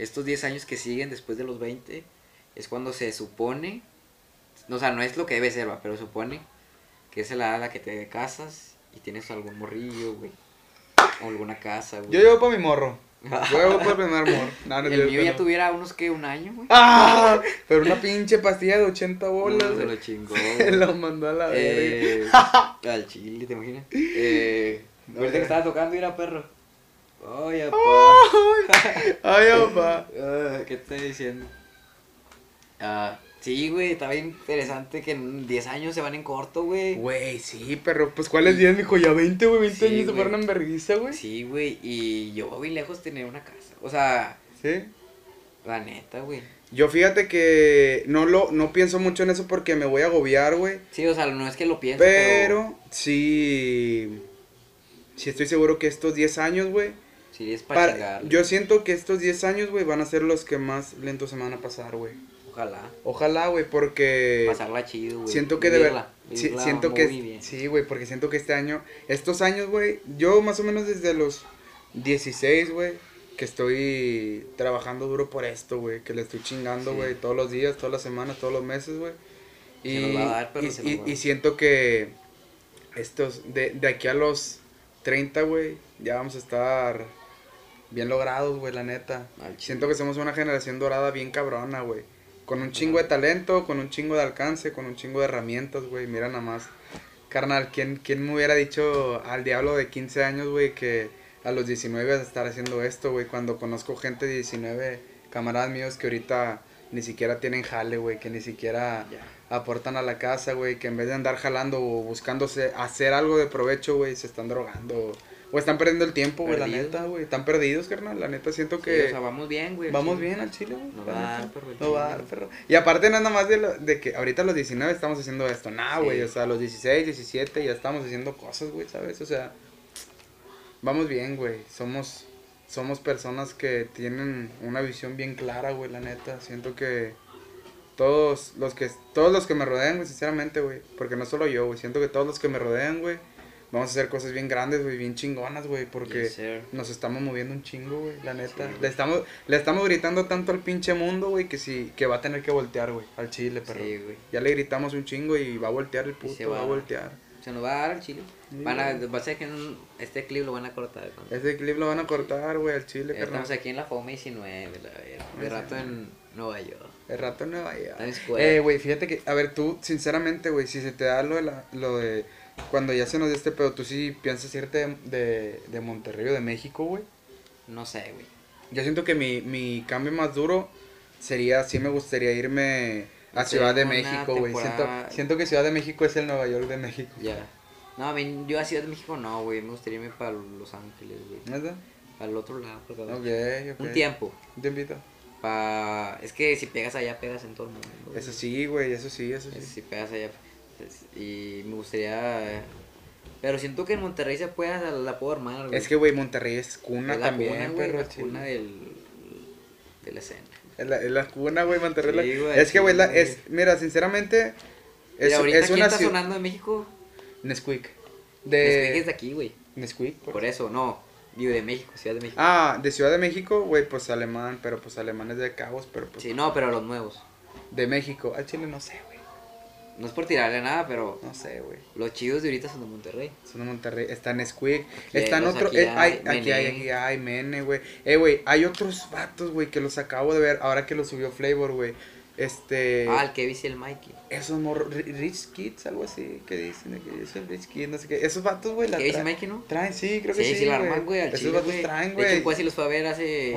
estos 10 años que siguen después de los 20 es cuando se supone, o sea, no es lo que debe ser, va, pero supone que es la a que te casas y tienes algún morrillo, güey, o alguna casa, güey. Yo llevo para mi morro. Yo llevo para el primer morro. No, no, El mío ya no. tuviera unos que un año, güey. ¡Ah! Pero una pinche pastilla de 80 bolas. Se lo chingó. Se lo mandó a la verga. Eh, al chile, ¿te imaginas? Eh, ahorita que estaba tocando y era perro. Oye, papá. Ay, papá. Ah, ¿Qué te estoy diciendo? Ah, sí, güey, está bien interesante que en 10 años se van en corto, güey. Güey, sí, pero pues ¿cuáles días, mijo? Ya 20, güey, 20 Sí, años se fueron en vergüenza, güey. Sí, güey, y yo voy lejos tener una casa. O sea, Sí. la neta, güey. Yo fíjate que no lo no pienso mucho en eso porque me voy a agobiar, güey. Sí, o sea, no es que lo piense, pero... Pero sí sí estoy seguro que estos 10 años, güey, Sí, es para, para yo siento que estos 10 años, güey, van a ser los que más lentos se me van a pasar, güey. Ojalá. Ojalá, güey, porque... Pasarla chido, güey. Siento que de verdad... Siento que... bien. Sí, güey, porque siento que este año... Estos años, güey, yo más o menos desde los 16, güey, que estoy trabajando duro por esto, güey, que le estoy chingando, Sí. güey, todos los días, todas las semanas, todos los meses, güey. Y, dar, y- siento que estos, de, de aquí a los 30, güey, ya vamos a estar bien logrados, güey, la neta. Siento que somos una generación dorada bien cabrona, güey. Con un chingo de talento, con un chingo de alcance, con un chingo de herramientas, güey. Mira nada más. Carnal, ¿quién, ¿quién me hubiera dicho al diablo de 15 años, güey, que a los 19 ibas a estar haciendo esto, güey? Cuando conozco gente de 19, camaradas míos que ahorita ni siquiera tienen jale, güey, que ni siquiera aportan a la casa, güey, que en vez de andar jalando o buscándose hacer algo de provecho, güey, se están drogando. O están perdiendo el tiempo, güey, la neta, güey. Están perdidos, carnal. La neta siento Sí, que... o sea, vamos bien, güey. Vamos chile. bien al chile, güey. No va a dar, perro, No va a dar, perro. Y aparte nada más de, lo- de que ahorita a los 19 estamos haciendo esto. Nah, Sí. güey. O sea, a los 16, 17 ya estamos haciendo cosas, güey, ¿sabes? O sea, vamos bien, güey. Somos, somos personas que tienen una visión bien clara, güey, la neta. Siento que todos los que, todos los que me rodean, güey, sinceramente, güey. Porque no solo yo, güey. Siento que todos los que me rodean, güey, vamos a hacer cosas bien grandes, güey, bien chingonas, güey. Porque... Yes. Nos estamos moviendo un chingo, güey, la neta. Sí, le estamos le estamos gritando tanto al pinche mundo, güey, que sí que va a tener que voltear, güey, al chile, pero Sí, güey. ya le gritamos un chingo y va a voltear el puto, va. va. a voltear. Se nos va a dar al chile. Sí, Van a, va a ser que en este clip lo van a cortar. ¿no? Ese clip lo van a cortar, güey, al chile, Ya Estamos aquí en la FOMA 19, la verga. De Sí. rato en Nueva York. El rato en Nueva York. Eh, güey, fíjate que, a ver, tú, sinceramente, güey, si se te da lo de, la, lo de cuando ya se nos dio este pedo, ¿tú sí piensas irte de, de, de Monterrey o de México, güey? No sé, güey. Yo siento que mi, mi cambio más duro sería, sí me gustaría irme a Ciudad de México, güey. Siento, temporada- siento que Ciudad de México es el Nueva York de México. Ya. No, a mí, yo a Ciudad de México no, güey. Me gustaría irme para Los Ángeles, güey. ¿Neta? Para el otro lado, por favor. Ok, ok. Un tiempo. Un tiempito. Pa... Es que si pegas allá, pegas en todo el mundo. güey. Eso sí, güey, eso sí, eso Es- sí. Si pegas allá. Pues, Y me gustaría. Pero siento que en Monterrey se puede, la, la puedo armar, güey. Es que, güey, Monterrey es cuna Es la también, cuna, güey, perro. la cuna del, de la escena. Es la, es la cuna, güey, Monterrey. la- Sí, güey, es que, güey, la- es, mira, sinceramente, es, ahorita es ¿quién una está ciudad... sonando en México? Nesquik. De... es De... aquí, güey. Nesquik, por- Por eso, no. Digo, de México, Ciudad de México. Ah, de Ciudad de México, güey, pues alemán, pero pues alemán es de Cabos, pero pues Sí, no, pero los nuevos. de México. Al Chile no sé, güey. No es por tirarle nada, pero No sé, güey. los chidos de ahorita son de Monterrey. Son de Monterrey. Está Nesquik. Aquí hay Están otro. aquí eh, hay hay, aquí hay, Mene. aquí hay, Mene, güey. Eh, güey, hay otros vatos, güey, que los acabo de ver ahora que los subió Flavor, güey. Este. Ah, el Kevin y el Mikey. Esos morros. Ri- Rich Kids, algo así, que dicen de que yo soy Rich no sé qué. Esos vatos, güey, y traen. Mikey, ¿no? Traen, sí, creo que sí. sí, sí, la arman, güey, Esos chile, vatos traen, De hecho, güey. pues sí los fue a ver hace...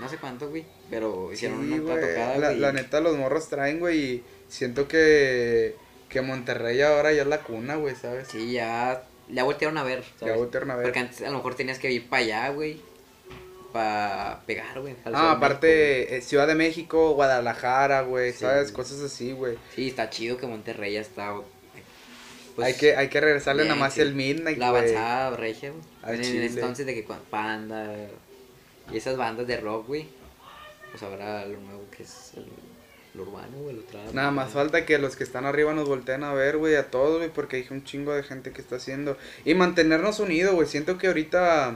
No sé cuánto, güey. Pero hicieron Sí, una güey, tocada, la, güey. la neta, los morros traen, güey, y siento que. Que Monterrey ahora ya es la cuna, güey, ¿sabes? Sí, ya... Ya voltearon a ver, Ya ¿sabes? voltearon a ver. Porque antes a lo mejor tenías que ir para allá, güey. Para pegar, güey. Ah, México, aparte, eh, Ciudad de México, Guadalajara, güey, Sí, ¿sabes? güey. Cosas así, güey. Sí, está chido que Monterrey ya está... pues, hay, que, hay que regresarle bien, nada más sí. el Midnight, La güey. avanzada regia, güey. En ese entonces de que Panda y esas bandas de rock, güey. Pues ahora lo nuevo que es el, lo urbano, güey, lo trap. Nada más falta que los que están arriba nos volteen a ver, güey, a todos, güey, porque hay un chingo de gente que está haciendo. Y mantenernos unidos, güey. Siento que ahorita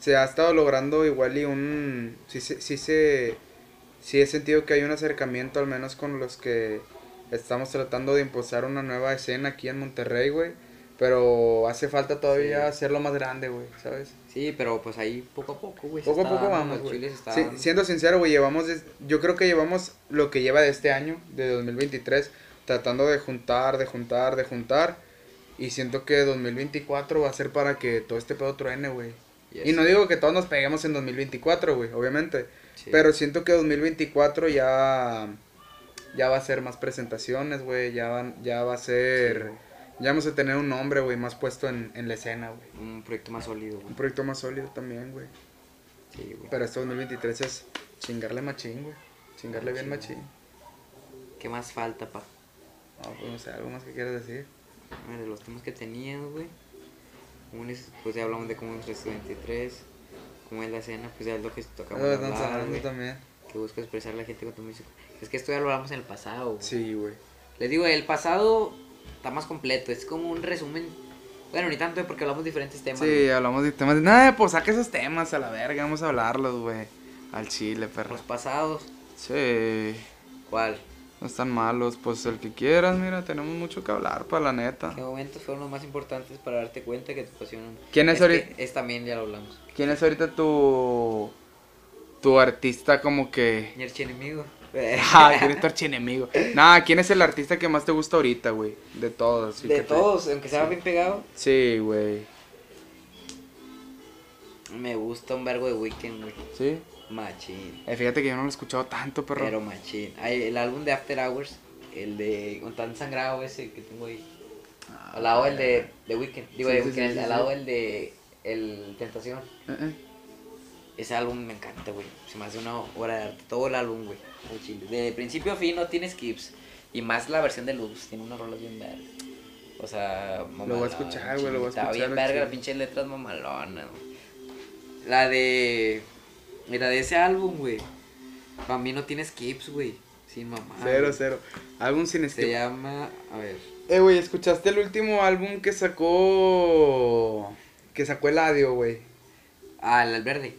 se ha estado logrando igual y un... Sí, se- sí, se... Sí he sentido que hay un acercamiento, al menos con los que estamos tratando de impulsar una nueva escena aquí en Monterrey, güey. Pero hace falta todavía Sí. hacerlo más grande, güey, ¿sabes? Sí, pero pues ahí poco a poco, güey. Poco a poco vamos, güey. Sí, siendo sincero, güey, llevamos, des- yo creo que llevamos lo que lleva de este año, de 2023, tratando de juntar, de juntar, de juntar. Y siento que 2024 va a ser para que todo este pedo truene, güey. Yes. Y no digo que todos nos peguemos en 2024, güey, obviamente. Sí. Pero siento que 2024 ya, ya va a ser más presentaciones, güey. Ya, van- ya va a ser... Sí. Ya vamos a tener un nombre, güey, más puesto en, en la escena, güey. Un proyecto más sólido, güey. Un proyecto más sólido también, güey. Sí, güey. Pero este 2023 es chingarle machín, güey. Chingarle bien Machín. ¿Qué más falta, pa? No, pues no sé, algo más que quieras decir. A ver, de los temas que tenías, güey. Pues ya hablamos de cómo es este 23. Cómo es la escena, pues ya es lo que tocamos estamos hablar, hablando güey. también. que busca expresar la gente con tu música. Es que esto ya lo hablamos en el pasado. güey. Sí, güey. Les digo, el pasado está más completo, es como un resumen. Bueno, ni tanto porque hablamos diferentes temas. Sí, güey. hablamos de temas. Nada, pues saca esos temas a la verga, vamos a hablarlos, güey. Al chile, perro. Los pasados, Sí, ¿cuál? no están malos. Pues el que quieras, mira, tenemos mucho que hablar, para la neta. ¿Qué momentos fueron los más importantes para darte cuenta que te apasionan? ¿Quién es ahorita? Es también, ya lo hablamos. ¿Quién es ahorita tu. tu artista como que. Mi archienemigo. Ah, ¿quién es tu archienemigo? Nah, ¿quién es el artista que más te gusta ahorita, güey? De todos. sí De que te- todos, aunque sea bien pegado, Sí, güey. me gusta un vergo de Weekend, güey. Sí. Machín. Eh, fíjate que yo no lo he escuchado tanto, perro. Pero machín. Hay el álbum de After Hours, el de con tan sangrado ese que tengo ahí. Al lado el de, de Weekend. Digo, Ah, Sí, de sí, Weeknd, sí, sí, al sí. lado el de el Tentación. Eh, eh. Ese álbum me encanta, güey. Se me hace una obra de arte. Todo el álbum, güey. De principio a fin no tiene skips. Y más la versión de Luz. Tiene unas rolas bien verga. O sea, Lo voy a escuchar, güey, lo voy a Está escuchar, bien lo verga, chido. las pinches letras mamalonas, güey. La de. Mira, de ese álbum, güey. Para mí no tiene skips, güey. Sin mamá. Cero, cero. Álbum sin Se skip. llama. A ver. Eh, güey, ¿escuchaste el último álbum que sacó. que sacó el Adio, güey? Ah, el, el verde.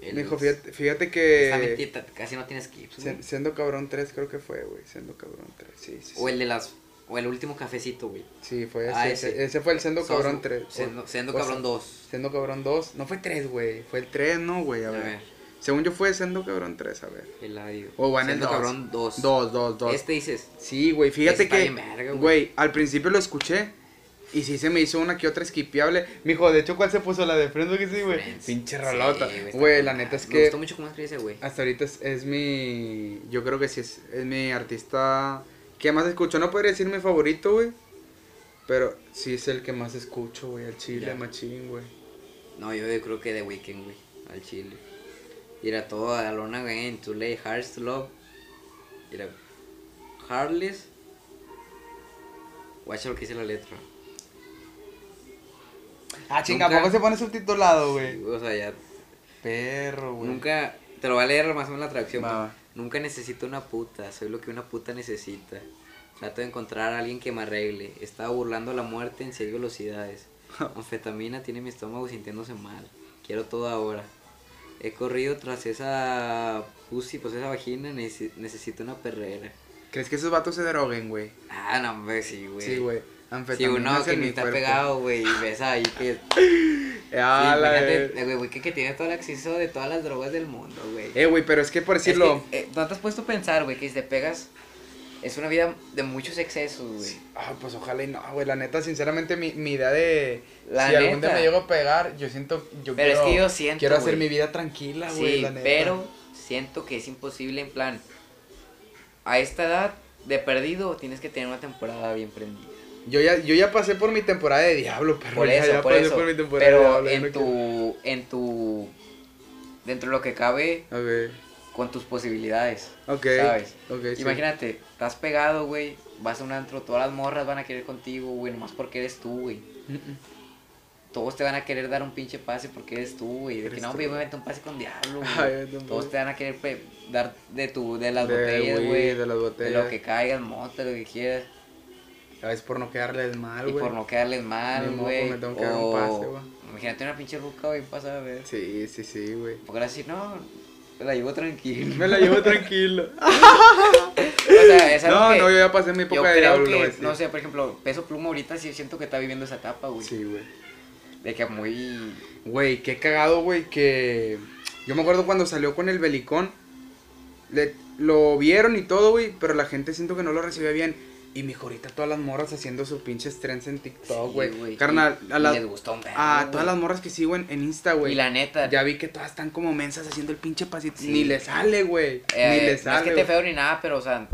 El- Me dijo, fíjate, fíjate que. mentita, casi no tiene skips, güey. Siendo cabrón 3 creo que fue, güey. Siendo cabrón 3, sí, sí. O el de las. O el último cafecito, güey. Sí, fue ese, Ah, ese. ese. ese fue el Sendo Sos- Cabrón 3. Sendo, Sendo o- Cabrón sea, 2. Sendo Cabrón 2. No fue 3, güey. Fue el 3, no, güey. A, A ver. ver, Según yo fue Sendo Cabrón 3, a ver. el audio. O va en el Sendo dos. Cabrón 2. 2, 2, 2. Este dices. Sí, güey. Fíjate que. verga, güey. Güey, al principio lo escuché. Y sí se me hizo una que otra skipeable. Mijo, de hecho, ¿cuál se puso? La de Friends, que sí, güey. Pinche rolota. Güey, la neta es Me que. gustó mucho cómo escribe ese güey. Hasta ahorita es, es mi. Yo creo que sí es, es mi artista que más escucho. No podría decir mi favorito, güey. Pero sí es el que más escucho, güey. Al chile, machín, güey. No, yo, creo que The Weeknd, güey. Al chile. Mira, todo Alone Again, Too Late, Hearts to Love. Mira, Heartless. Guacha lo que dice la letra. Ah, chinga, ¿a poco se pone subtitulado, güey? O sea, ya. Perro, güey. Nunca. Te lo voy a leer más o menos la traducción. Va, pues. va. Nunca necesito una puta, soy lo que una puta necesita. Trato de encontrar a alguien que me arregle. Estaba burlando la muerte en seis velocidades. Anfetamina tiene mi estómago sintiéndose mal. Quiero todo ahora. He corrido tras esa pussy, pues esa vagina, necesi- necesito una perrera. ¿Crees que esos vatos se droguen, güey? Ah, no, hombre, sí, güey. Sí, güey. Si uno es que ni está cuerpo. pegado, güey, y ves ahí que... Ah, sí, fíjate, de- güey, güey, que, que tiene todo el acceso de todas las drogas del mundo, güey. Eh, güey, pero es que por Es decirlo. que, eh, ¿No te has puesto a pensar, güey, que si te pegas es una vida de muchos excesos, güey? Ah, pues ojalá y no, güey. La neta, sinceramente, mi, mi idea de. La si algún día neta. me llego a pegar, yo siento. Yo Pero es quiero, que yo siento, Quiero hacer güey. mi vida tranquila, güey. Sí, la neta. pero siento que es imposible en plan, a esta edad de perdido tienes que tener una temporada bien prendida. Yo ya, yo ya pasé por mi temporada de diablo, pero Por eso, ya por pasé eso. por mi temporada de Pero diablo. en no quiero- tu, en tu, dentro de lo que cabe, con tus posibilidades, Ok. ¿sabes? Ok, sí. Imagínate, estás pegado, güey, vas a un antro, todas las morras van a querer contigo, güey, nomás porque eres tú, güey. Mm, mm. Todos te van a querer dar un pinche pase porque eres tú, güey. De que no, güey, me meto un pase con diablo, güey. Todos te van a querer dar de tu, de las De botellas, güey. de las De botellas. lo que caigas, mota, lo que quieras. A veces por no quedarles mal, y güey. por no quedarles mal, güey. me tengo que dar un pase, güey. Imagínate una pinche ruca, güey, pasa a ver. Sí, sí, sí, güey. Porque ahora sí, no, me la llevo tranquilo. Me la llevo tranquilo. o sea, es algo No, que no, yo ya pasé mi época de diablo, güey. no sé, por ejemplo, Peso Pluma ahorita sí siento que está viviendo esa etapa, güey. Sí, güey. De que muy... Güey, qué cagado, güey, que... Yo me acuerdo cuando salió con el Belicón, le... lo vieron y todo, güey, pero la gente siento que no lo recibía bien. Y mi ahorita todas las morras haciendo sus pinches trends en TikTok, Sí, güey. güey, Carnal, a, las- les gustó un vergo, a güey. todas las morras que sigo en, Insta, güey. Y la neta, Ya vi que todas están como mensas haciendo el pinche pasito. Sí. Ni le sale, güey. eh, ni le no es sale. que güey. te feo ni nada, pero, o sea,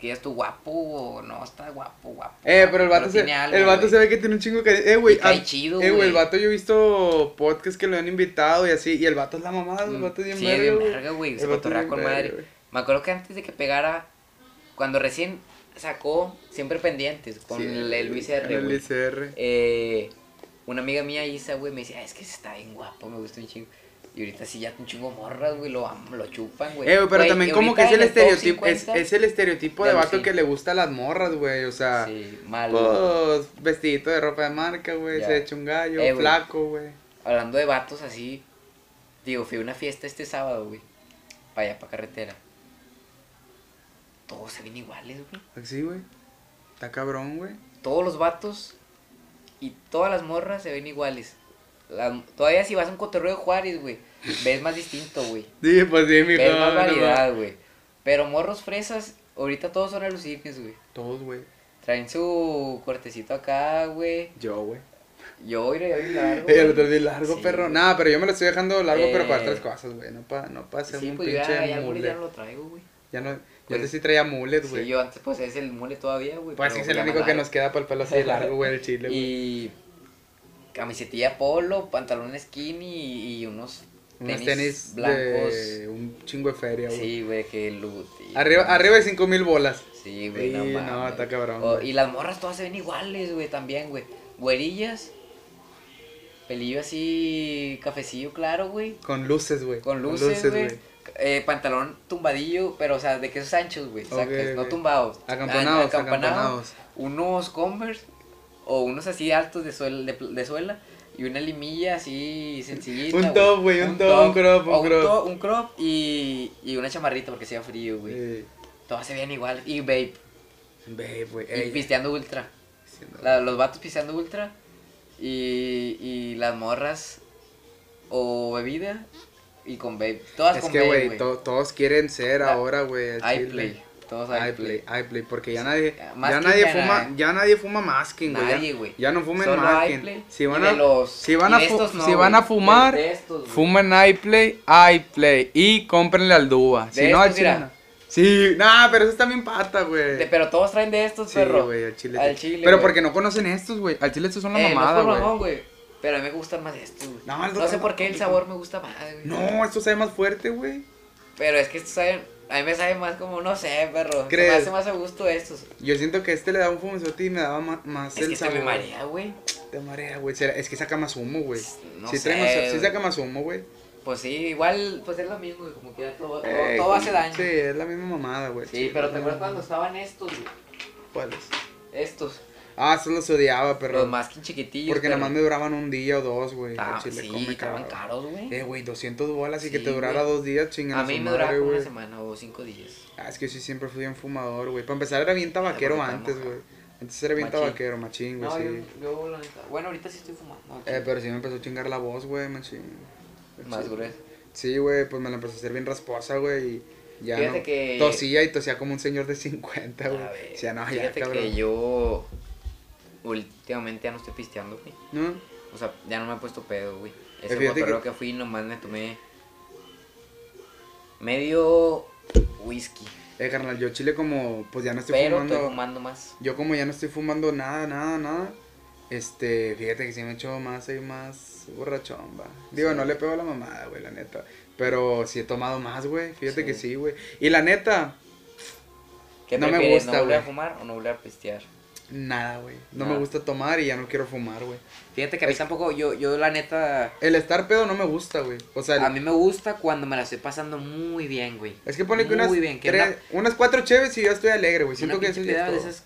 que ya es tu guapo o no, está guapo, guapo. Eh, pero el vato, se, tiene algo, el vato güey. se ve que tiene un chingo que... Eh, güey. Chido, Eh, güey, el güey. vato yo he visto podcasts que lo han invitado y así. Y el vato es la mamada, el Mm, vato es bien sí, verga, bien güey. verga, güey, se cotorrea con madre. güey. Me acuerdo que antes de que pegara, cuando recién sacó, siempre pendientes, con Sí, el, el Luis R, El güey. Luis R. Eh, una amiga mía, Isa, güey, me decía, "Ah, es que está bien guapo, me gusta un chingo. Y ahorita sí ya un chingo morras, güey, lo, lo chupan, güey. Eh, pero Güey, también como que es el estereotipo, es, 50, es el estereotipo de vato sí. que le gusta a las morras, güey, o sea, Sí, mal. pues, vestidito de ropa de marca, güey, Ya. se echa un gallo, Eh, güey. flaco, güey. Hablando de vatos así, digo, fui a una fiesta este sábado, güey. Para allá, para carretera. Todos se ven iguales, güey. Así, güey. Está cabrón, güey. Todos los vatos y todas las morras se ven iguales. La- todavía si vas a un cotorreo de Juárez, güey, ves más distinto, güey. Sí, pues sí, mi Ves más variedad, güey. Pero morros fresas, ahorita todos son alucines, güey. Todos, güey. Traen su cortecito acá, güey. Yo, güey. Yo iré bien largo. Eh, lo traes bien largo, Sí, perro. Nada, pero yo me lo estoy dejando largo, pero para Eh. otras cosas, güey. No para no pa hacer Sí, un pues pinche ya, ya, el mule ya no lo traigo, güey. Ya no, yo Pues- antes sí traía mullet, güey. Sí, yo antes pues es el mule todavía, güey. pues sí es el único que nos queda para el pelo así largo, güey, el chile, güey. Y camisetilla polo, pantalón skinny y unos tenis, tenis blancos. de un chingo de feria, güey. Sí, güey, que loot. Arriba, arriba de cinco mil bolas. Sí, güey, Sí, no no, está cabrón, O- güey. y las morras todas se ven iguales, güey, también, güey. Güerillas. Pelillo así, cafecillo claro, güey. Con luces, güey. Con luces, güey. Eh, pantalón tumbadillo, pero o sea, de que esos anchos, güey. sacas, Ok, no tumbados. Acampanados, Ah, acampanado, acampanados. Unos Converse o unos así altos de, suel- de, suela y una limilla así sencillita. Un top, güey, un top, un crop, un crop. to- un crop y, y una chamarrita porque hacía frío, güey. Eh, Todas se veían igual. Y vape. Babe, güey. Y pisteando ultra. La- los vatos pisteando ultra. Y, y las morras o bebida y con vape. Todas Es con que, vape, güey, güey. to- todos quieren ser La- ahora, güey. iPlay. Todos iPlay, iPlay. porque ya nadie, Ya, nadie ya fuma, na- ya nadie fuma masking, güey. Nadie, güey. Ya no fumen Solo masking. iPlay. Si van a, los- si van a, estos no, si van güey. a fumar, estos, güey. fumen iPlay, iPlay y cómprenle al Dúa. Si no, al estos, no. Sí, nah, pero eso está bien pata, güey. Pero todos traen de estos, Sí, perro. güey, al chile. Al sí. chile, Pero güey. porque no conocen estos, güey. Al chile estos son la Eh, mamada, es güey. güey. Pero a mí me gustan más estos, güey. No, No, sé por qué el sabor me gusta más, güey. No, esto sabe más fuerte, güey. Pero es que estos saben. A mí me sabe más como, no sé, perro. ¿Crees? me hace más a gusto estos. Yo siento que este le da un fumezote y me daba ma- más, Es el que sabor. me marea, güey. Te marea, güey. Es que saca más humo, güey. No sí, sé, trae más- sí saca más humo, güey. Pues sí, igual, pues es lo mismo, güey. Como que ya todo, todo, Ey, todo hace daño. Sí, es la misma mamada, güey. Sí, pero ¿te acuerdas cuando estaban estos, güey? ¿Cuáles? Estos. Ah, esos los odiaba, pero. Los más que chiquitillos. Porque nada más me duraban un día o dos, güey. chile, sí, estaban caros, güey. Eh, güey, 200 bolas y que te durara dos días, chingan A mí me duraba una semana o cinco días. Ah, es que yo sí siempre fui bien fumador, güey. Para empezar era bien tabaquero antes, güey. Antes era bien Machín. tabaquero, machín, güey, No, sí. yo, yo, la neta. Bueno, ahorita sí estoy fumando. Eh, pero sí me empezó a chingar la voz, güey, machín. Más Sí. grueso. Sí, güey, pues me la empezó a hacer bien rasposa, güey, y ya Fíjate no- que- tosía y tosía como un señor de 50, güey. O sea, no, ya, cabrón. que yo últimamente ya no estoy pisteando, güey. ¿No? O sea, ya no me he puesto pedo, güey. Ese fíjate cotorreo que... fui nomás me tomé medio whisky. Eh, carnal, yo chile como, pues ya no estoy pero fumando. estoy fumando más. Yo como ya no estoy fumando nada, nada, nada. Este, fíjate que sí me echo más y más borrachón, va. Digo, Sí. no le pego a la mamada, güey, la neta. Pero sí he tomado más, güey. Fíjate Sí. que sí, güey. Y la neta, ¿Qué No me prefieres, gusta, ¿No volver a fumar o no volver a pistear? Nada, güey. No Nada. me gusta tomar y ya no quiero fumar, güey. Fíjate que a mí tampoco, yo, yo la neta, El estar pedo no me gusta, güey. O sea, el- a mí me gusta cuando me la estoy pasando muy bien, güey. es que pone que muy unas, bien, que tres- unas cuatro cheves y yo estoy alegre, güey. Siento que eso ya es de todo. esas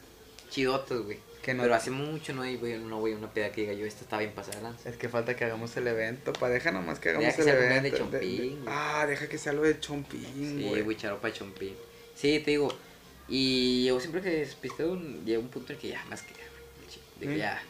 chidotas, güey. Que no- Pero hace mucho no voy, no voy a una peda que diga yo, esta está bien pasada de lanza. Es que falta que hagamos el evento, pa, deja nomás que hagamos Deja que el sea evento. de Chompín, güey. ah, deja que sea lo de chompín, Sí, güey. güey, charopa de chompín. Sí, te digo, y yo siempre que pisteo, llega un punto en que ya, más que de que ¿Mm? ya.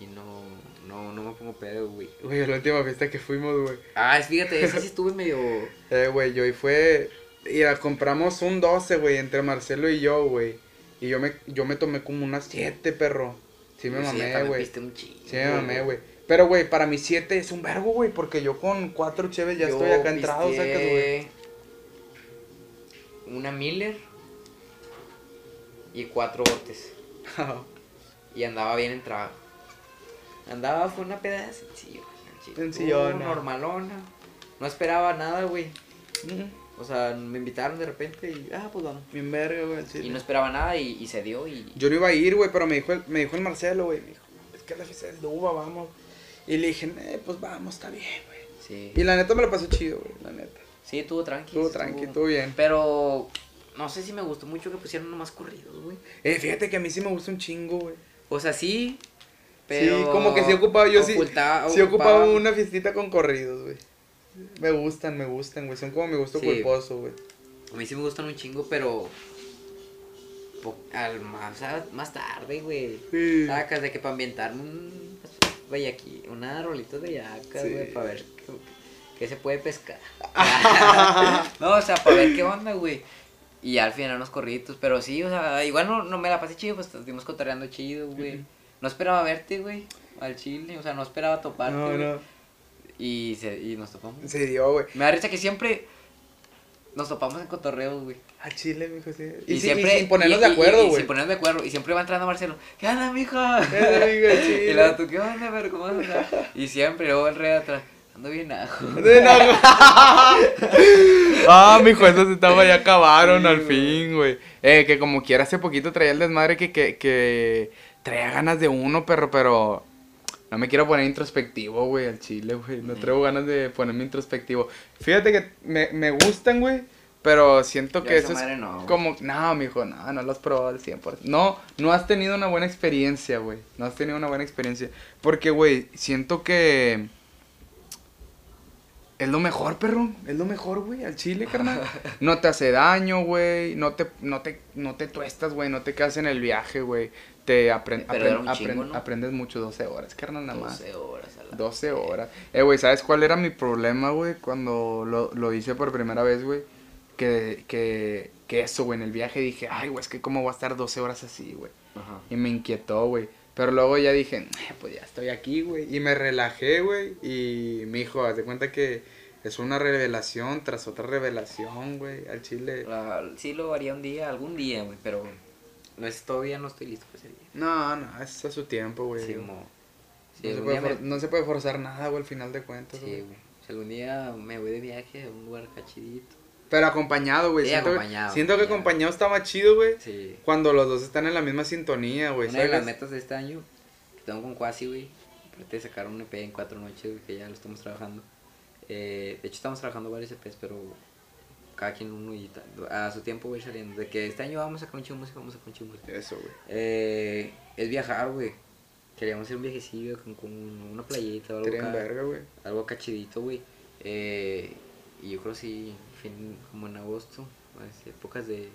Y no, no, no me pongo pedo, güey. Güey, la última fiesta que fuimos, güey. Ah, es- fíjate, ese sí estuve medio... Eh, güey, yo y fue. Mira, compramos un 12, güey, entre Marcelo y yo, güey. Y yo me, yo me tomé como unas 7, perro. Sí me sí, mamé, güey. un Sí me mamé, güey. Pero, güey, para mí 7 es un vergo, güey, porque yo con 4 cheves ya Yo estoy acá entrado, sacas, güey. Una Miller y cuatro botes. Y andaba bien entrado. Andaba, fue una peda sencilla. Sencillona. Normalona. No esperaba nada, güey. O sea, me invitaron de repente y, ah, pues vamos. Bien verga, güey, sí. Y no esperaba nada y, y se dio y... Yo no iba a ir, güey, pero me dijo, el, me dijo el Marcelo, güey. Me dijo, es que la fiesta del Duba, vamos. Y le dije, eh, pues vamos, está bien, güey. Sí. Y la neta me lo pasó chido, güey, la neta. Sí, estuvo tranqui. Estuvo tranqui, estuvo bien. Pero no sé si me gustó mucho que pusieron nomás corridos, güey. Eh, fíjate que a mí sí me gusta un chingo, güey. O sea, sí, pero... Sí, como que sí ocupaba, yo sí, ocultaba- sí ocupaba una fiestita con corridos, güey. Me gustan, me gustan, güey. Son como mi gusto Sí. culposo, güey. A mí sí me gustan un chingo, pero... Al más, más tarde, güey. Sí. Sacas de que para ambientarme un... Güey, aquí, una rolita de yacas, güey, para ver qué, qué se puede pescar. no, o sea, para ver qué onda, güey. Y al final unos corriditos, pero sí, o sea, igual no, no me la pasé chido, pues estuvimos cotorreando chido, güey. No esperaba verte, güey, al chile, o sea, no esperaba toparte, No, no. Y, se, y nos topamos. Se dio, güey. Me da risa que siempre nos topamos en cotorreos, güey. A Chile, mijo, sí. Y, siempre. y sin ponernos y- de acuerdo, y güey. sin ponernos de acuerdo. Y siempre va entrando Marcelo. ¿Qué onda, mija? ¿Qué onda, mijo, Chile? y luego tú, ¿qué onda, pero cómo andas? Y siempre, luego el rey atrás. Ando bien ajo. De nada. ah, mijo, esos etapas ya acabaron Sí, al fin, güey. Eh, que como quiera hace poquito traía el desmadre que, que, que traía ganas de uno, perro, pero no me quiero poner introspectivo, güey, al chile, güey. No traigo ganas de ponerme introspectivo. Fíjate que me, me gustan, güey, pero siento que eso es no, como... No, mijo, no, no lo has probado al 100%. No, no has tenido una buena experiencia, güey. No has tenido una buena experiencia. Porque, güey, siento que... Es lo mejor, perro. Es lo mejor, güey, al chile, carnal. No te hace daño, güey. No te, no te, no te tuestas, güey. No te quedas en el viaje, güey. Te apren- Pero era apren- un apren- chingo, ¿no? aprendes mucho, 12 horas, carnal, nada más. 12 horas a la 12 horas. Eh, güey, ¿sabes cuál era mi problema, güey? Cuando lo, lo hice por primera vez, güey. Que, que, que eso, güey, en el viaje dije, ay, güey, es que cómo voy a estar 12 horas así, güey. Y me inquietó, güey. Pero luego ya dije, "Eh, pues ya estoy aquí, güey. Y me relajé, güey. Y mi hijo, haz de cuenta que es una revelación tras otra revelación, güey. Al chile. La- sí lo haría un día, algún día, güey, pero no es, todavía no estoy listo para ese día. No, no, es a su tiempo, güey. Sí, no, mo- sí, se puede me- no se puede forzar nada, güey, al final de cuentas. sí, güey. Si algún día me voy de viaje a un lugar cachidito. Pero acompañado, güey. Sí, siento, acompañado, siento que acompañado. acompañado está más chido, güey. Sí. Cuando los dos están en la misma sintonía, güey. Una de las ¿sabes? metas de este año que tengo con Quasi, güey, aparte de sacar un EP en cuatro noches, güey, que ya lo estamos trabajando. Eh, de hecho, estamos trabajando varios EPs, pero cada quien uno y a su tiempo ir saliendo. De que este año vamos a sacar un chingo de música, vamos a sacar un chingo de música. Eso, güey. Eh, es viajar, güey. Queríamos hacer un viajecillo con, con una playita o algo, acá, verga, güey. algo cachidito, güey. Eh, y yo creo sí, fin, como en agosto, así, épocas de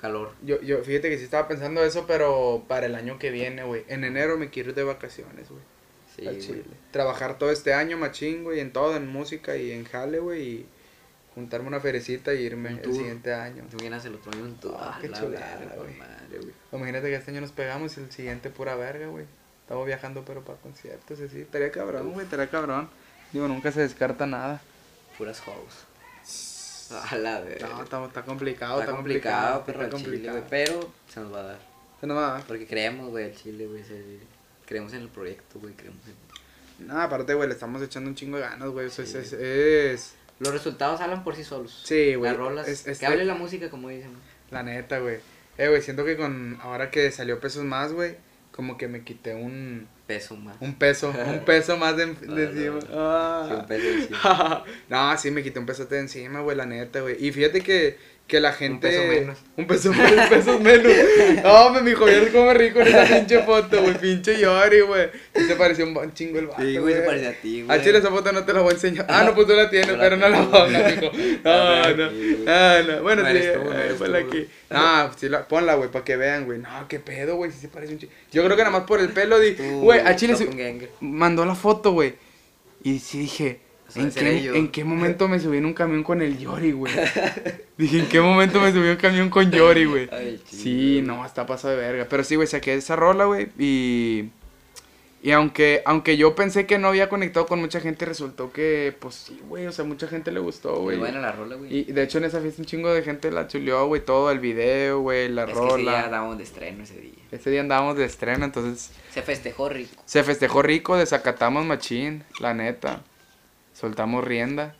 calor. Yo, yo, fíjate que sí estaba pensando eso, pero para el año que viene, güey. En enero me quiero ir de vacaciones, güey. Sí, al güey. Chile. Trabajar todo este año, machín, güey, en todo, en música y en jale, güey. Y juntarme una ferecita y irme el siguiente año. Tú vienes el otro año en tu Ah, qué la chulada, güey. madre, güey. Imagínate que este año nos pegamos y el siguiente pura verga, güey. Estamos viajando, pero para conciertos, así. Estaría cabrón, güey, estaría cabrón. Digo, nunca se descarta nada. Puras hoes. A la verga. No, está, está complicado, está, complicado, pero está al chile, complicado. güey. Pero se nos va a dar. Se nos va. Porque creemos, güey, al chile, güey. Creemos en el proyecto, güey. Creemos en... No, aparte, güey, le estamos echando un chingo de ganas, güey. Eso es, Sí. es, es- Los resultados hablan por sí solos. Sí, güey. Las rolas. Es- es- que hable la música, como dicen. La neta, güey. Eh, güey, siento que con ahora que salió pesos más, güey, como que me quité un, Peso más. un peso, un peso más de, de No, no, encima. no. Ah. Sí, un peso encima. no, sí, me quité un pesote de encima, güey, la neta, güey. Y fíjate que, que la gente... peso menos. Un peso menos, un peso menos. No, me mi hijo, ya cómo me rico en esa pinche foto, güey, pinche Yori, güey. Y se pareció un chingo el vato, Sí, güey, se parece a ti, güey. Al chile esa foto no te la voy a enseñar. Ah, no, pues tú la tienes, Yo la pero no la pongas. La No, no. Ah, no. Bueno, No sí, tú, no eh, ponla tú, aquí. No, sí la, ponla, güey, para que vean, güey. No, qué pedo, güey, sí se parece un chingo. Yo creo que nada más por el pelo, di, güey, al chile mandó la foto, güey. Y sí dije, ¿en qué. ¿en qué momento me subí en un camión con el Yori, güey? dije, ¿en qué momento me subí en un camión con Yori, güey? Sí, no, está pasado de verga. Pero sí, güey, saqué esa rola, güey. Y. Y aunque, aunque yo pensé que no había conectado con mucha gente, resultó que, pues sí, güey. O sea, mucha gente le gustó, güey. buena la rola, güey. Y de hecho en esa fiesta un chingo de gente la chuleó, güey. Todo el video, güey, la es que ese día rola. andábamos de estreno ese día. Ese día andábamos de estreno, entonces Se festejó rico. se festejó rico, desacatamos machín, la neta. Soltamos rienda,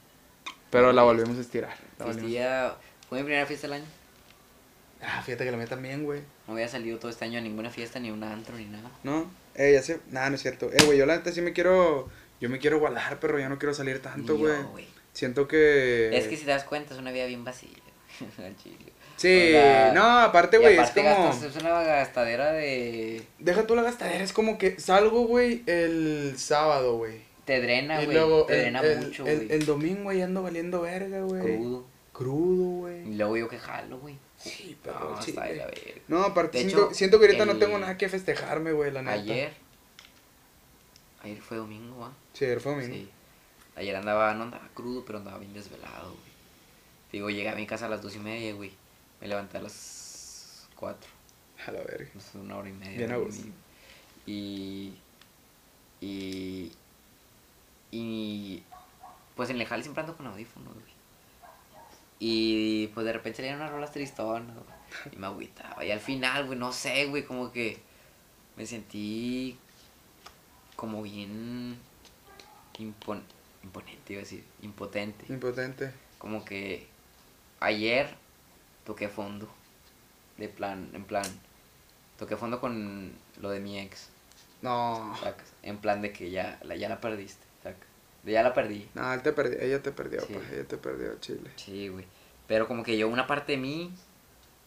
pero la volvimos a estirar. la volvimos- día fue mi primera fiesta del año. Ah, fíjate que la mía también, güey. No había salido todo este año a ninguna fiesta, ni un antro, ni nada. ¿No? Eh, ya sé. Nada, no es cierto. Eh, güey, yo la neta sí me quiero. yo me quiero guardar, pero ya no quiero salir tanto, Ni yo, güey. güey. Siento que... Es que si te das cuenta, es una vida bien vacía. chile. Sí, o sea, no, aparte, güey, es como... gastas- es una gastadera de. Deja tú la gastadera, es como que salgo, güey, el sábado, güey. Te drena, Y güey. Te el, drena el- mucho, güey. el domingo, güey, ando valiendo verga, güey. Crudo. Crudo, Y güey. luego yo que jalo, güey. Sí, pero No, güey. la verga. No, aparte, siento, hecho, siento que ahorita no tengo nada que festejarme, güey, la neta. Ayer. Ayer fue domingo, ¿va? Sí, ayer fue domingo. Sí. Ayer andaba, no andaba crudo, pero andaba bien desvelado, güey. Digo, llegué a mi casa a las dos y media, güey. Me levanté a las cuatro. A la verga. Sé, una hora y media. Bien a gusto. Y. Y. Y. Pues en el jale siempre ando con audífonos, güey. Y pues de repente salían unas rolas tristonas, güey, Y me agüitaba. Y al final, güey, no sé, güey, como que me sentí como bien impon- imponente, iba a decir, impotente. Impotente. Como que ayer toqué fondo. De plan, en plan, toqué fondo con lo de mi ex. No. En plan de que ya la, ya la perdiste, ya la perdí. No, él te perdió, ella te perdió, Sí. pa, ella te perdió, Chile. Sí, güey. Pero como que yo, una parte de mí,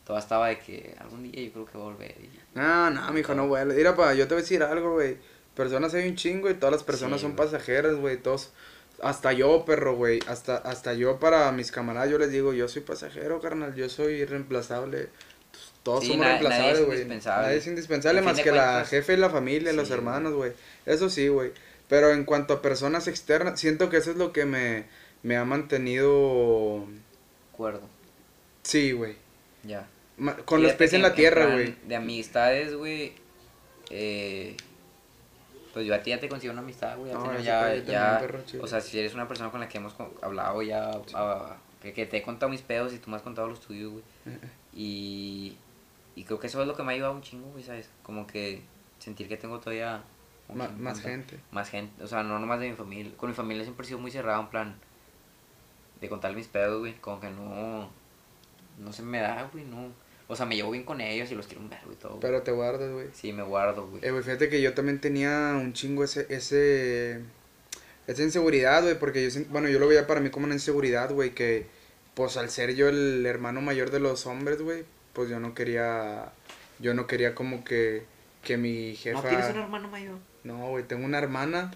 toda estaba de que algún día yo creo que voy a volver. y- No, no, mijo, no vuelve. Mira, pa, yo te voy a decir algo, güey. Personas hay un chingo y todas las personas Sí, son pasajeras, güey. Todos, hasta yo, perro, güey. Hasta, hasta yo para mis camaradas, yo les digo, yo soy pasajero, carnal. Yo soy irreemplazable. Todos Sí, somos na- nadie es reemplazables, güey. indispensable. Nadie es indispensable Al más fin de que la cuentas, jefe y la familia, los sí, hermanos, güey. Eso sí, güey. Pero en cuanto a personas externas, siento que eso es lo que me, me ha mantenido... Acuerdo, Sí, güey. ya. Ma- Con los pies en la tierra, güey. De amistades, güey. Eh, pues yo a ti ya te consigo una amistad, güey. No, ya, ya, perro, o sea, si eres una persona con la que hemos hablado ya, ah, que, que te he contado mis pedos y tú me has contado los tuyos, güey. Y, y creo que eso es lo que me ha ayudado un chingo, güey, ¿sabes? Como que sentir que tengo todavía... más tanta- gente. Más gente, o sea, no nomás de mi familia. Con mi familia siempre he sido muy cerrado, en plan, de contar mis pedos, güey. Como que no, no se me da, güey, no. O sea, me llevo bien con ellos y los quiero un vergo y todo. güey. Pero te guardas, güey. Sí, me guardo, güey. Eh, güey, fíjate que yo también tenía un chingo ese, ese, esa inseguridad, güey, porque yo, bueno, yo lo veía para mí como una inseguridad, güey, que, pues, al ser yo el hermano mayor de los hombres, güey, pues yo no quería, yo no quería como que, que mi jefa... ¿No tienes un hermano mayor? No, güey, tengo una hermana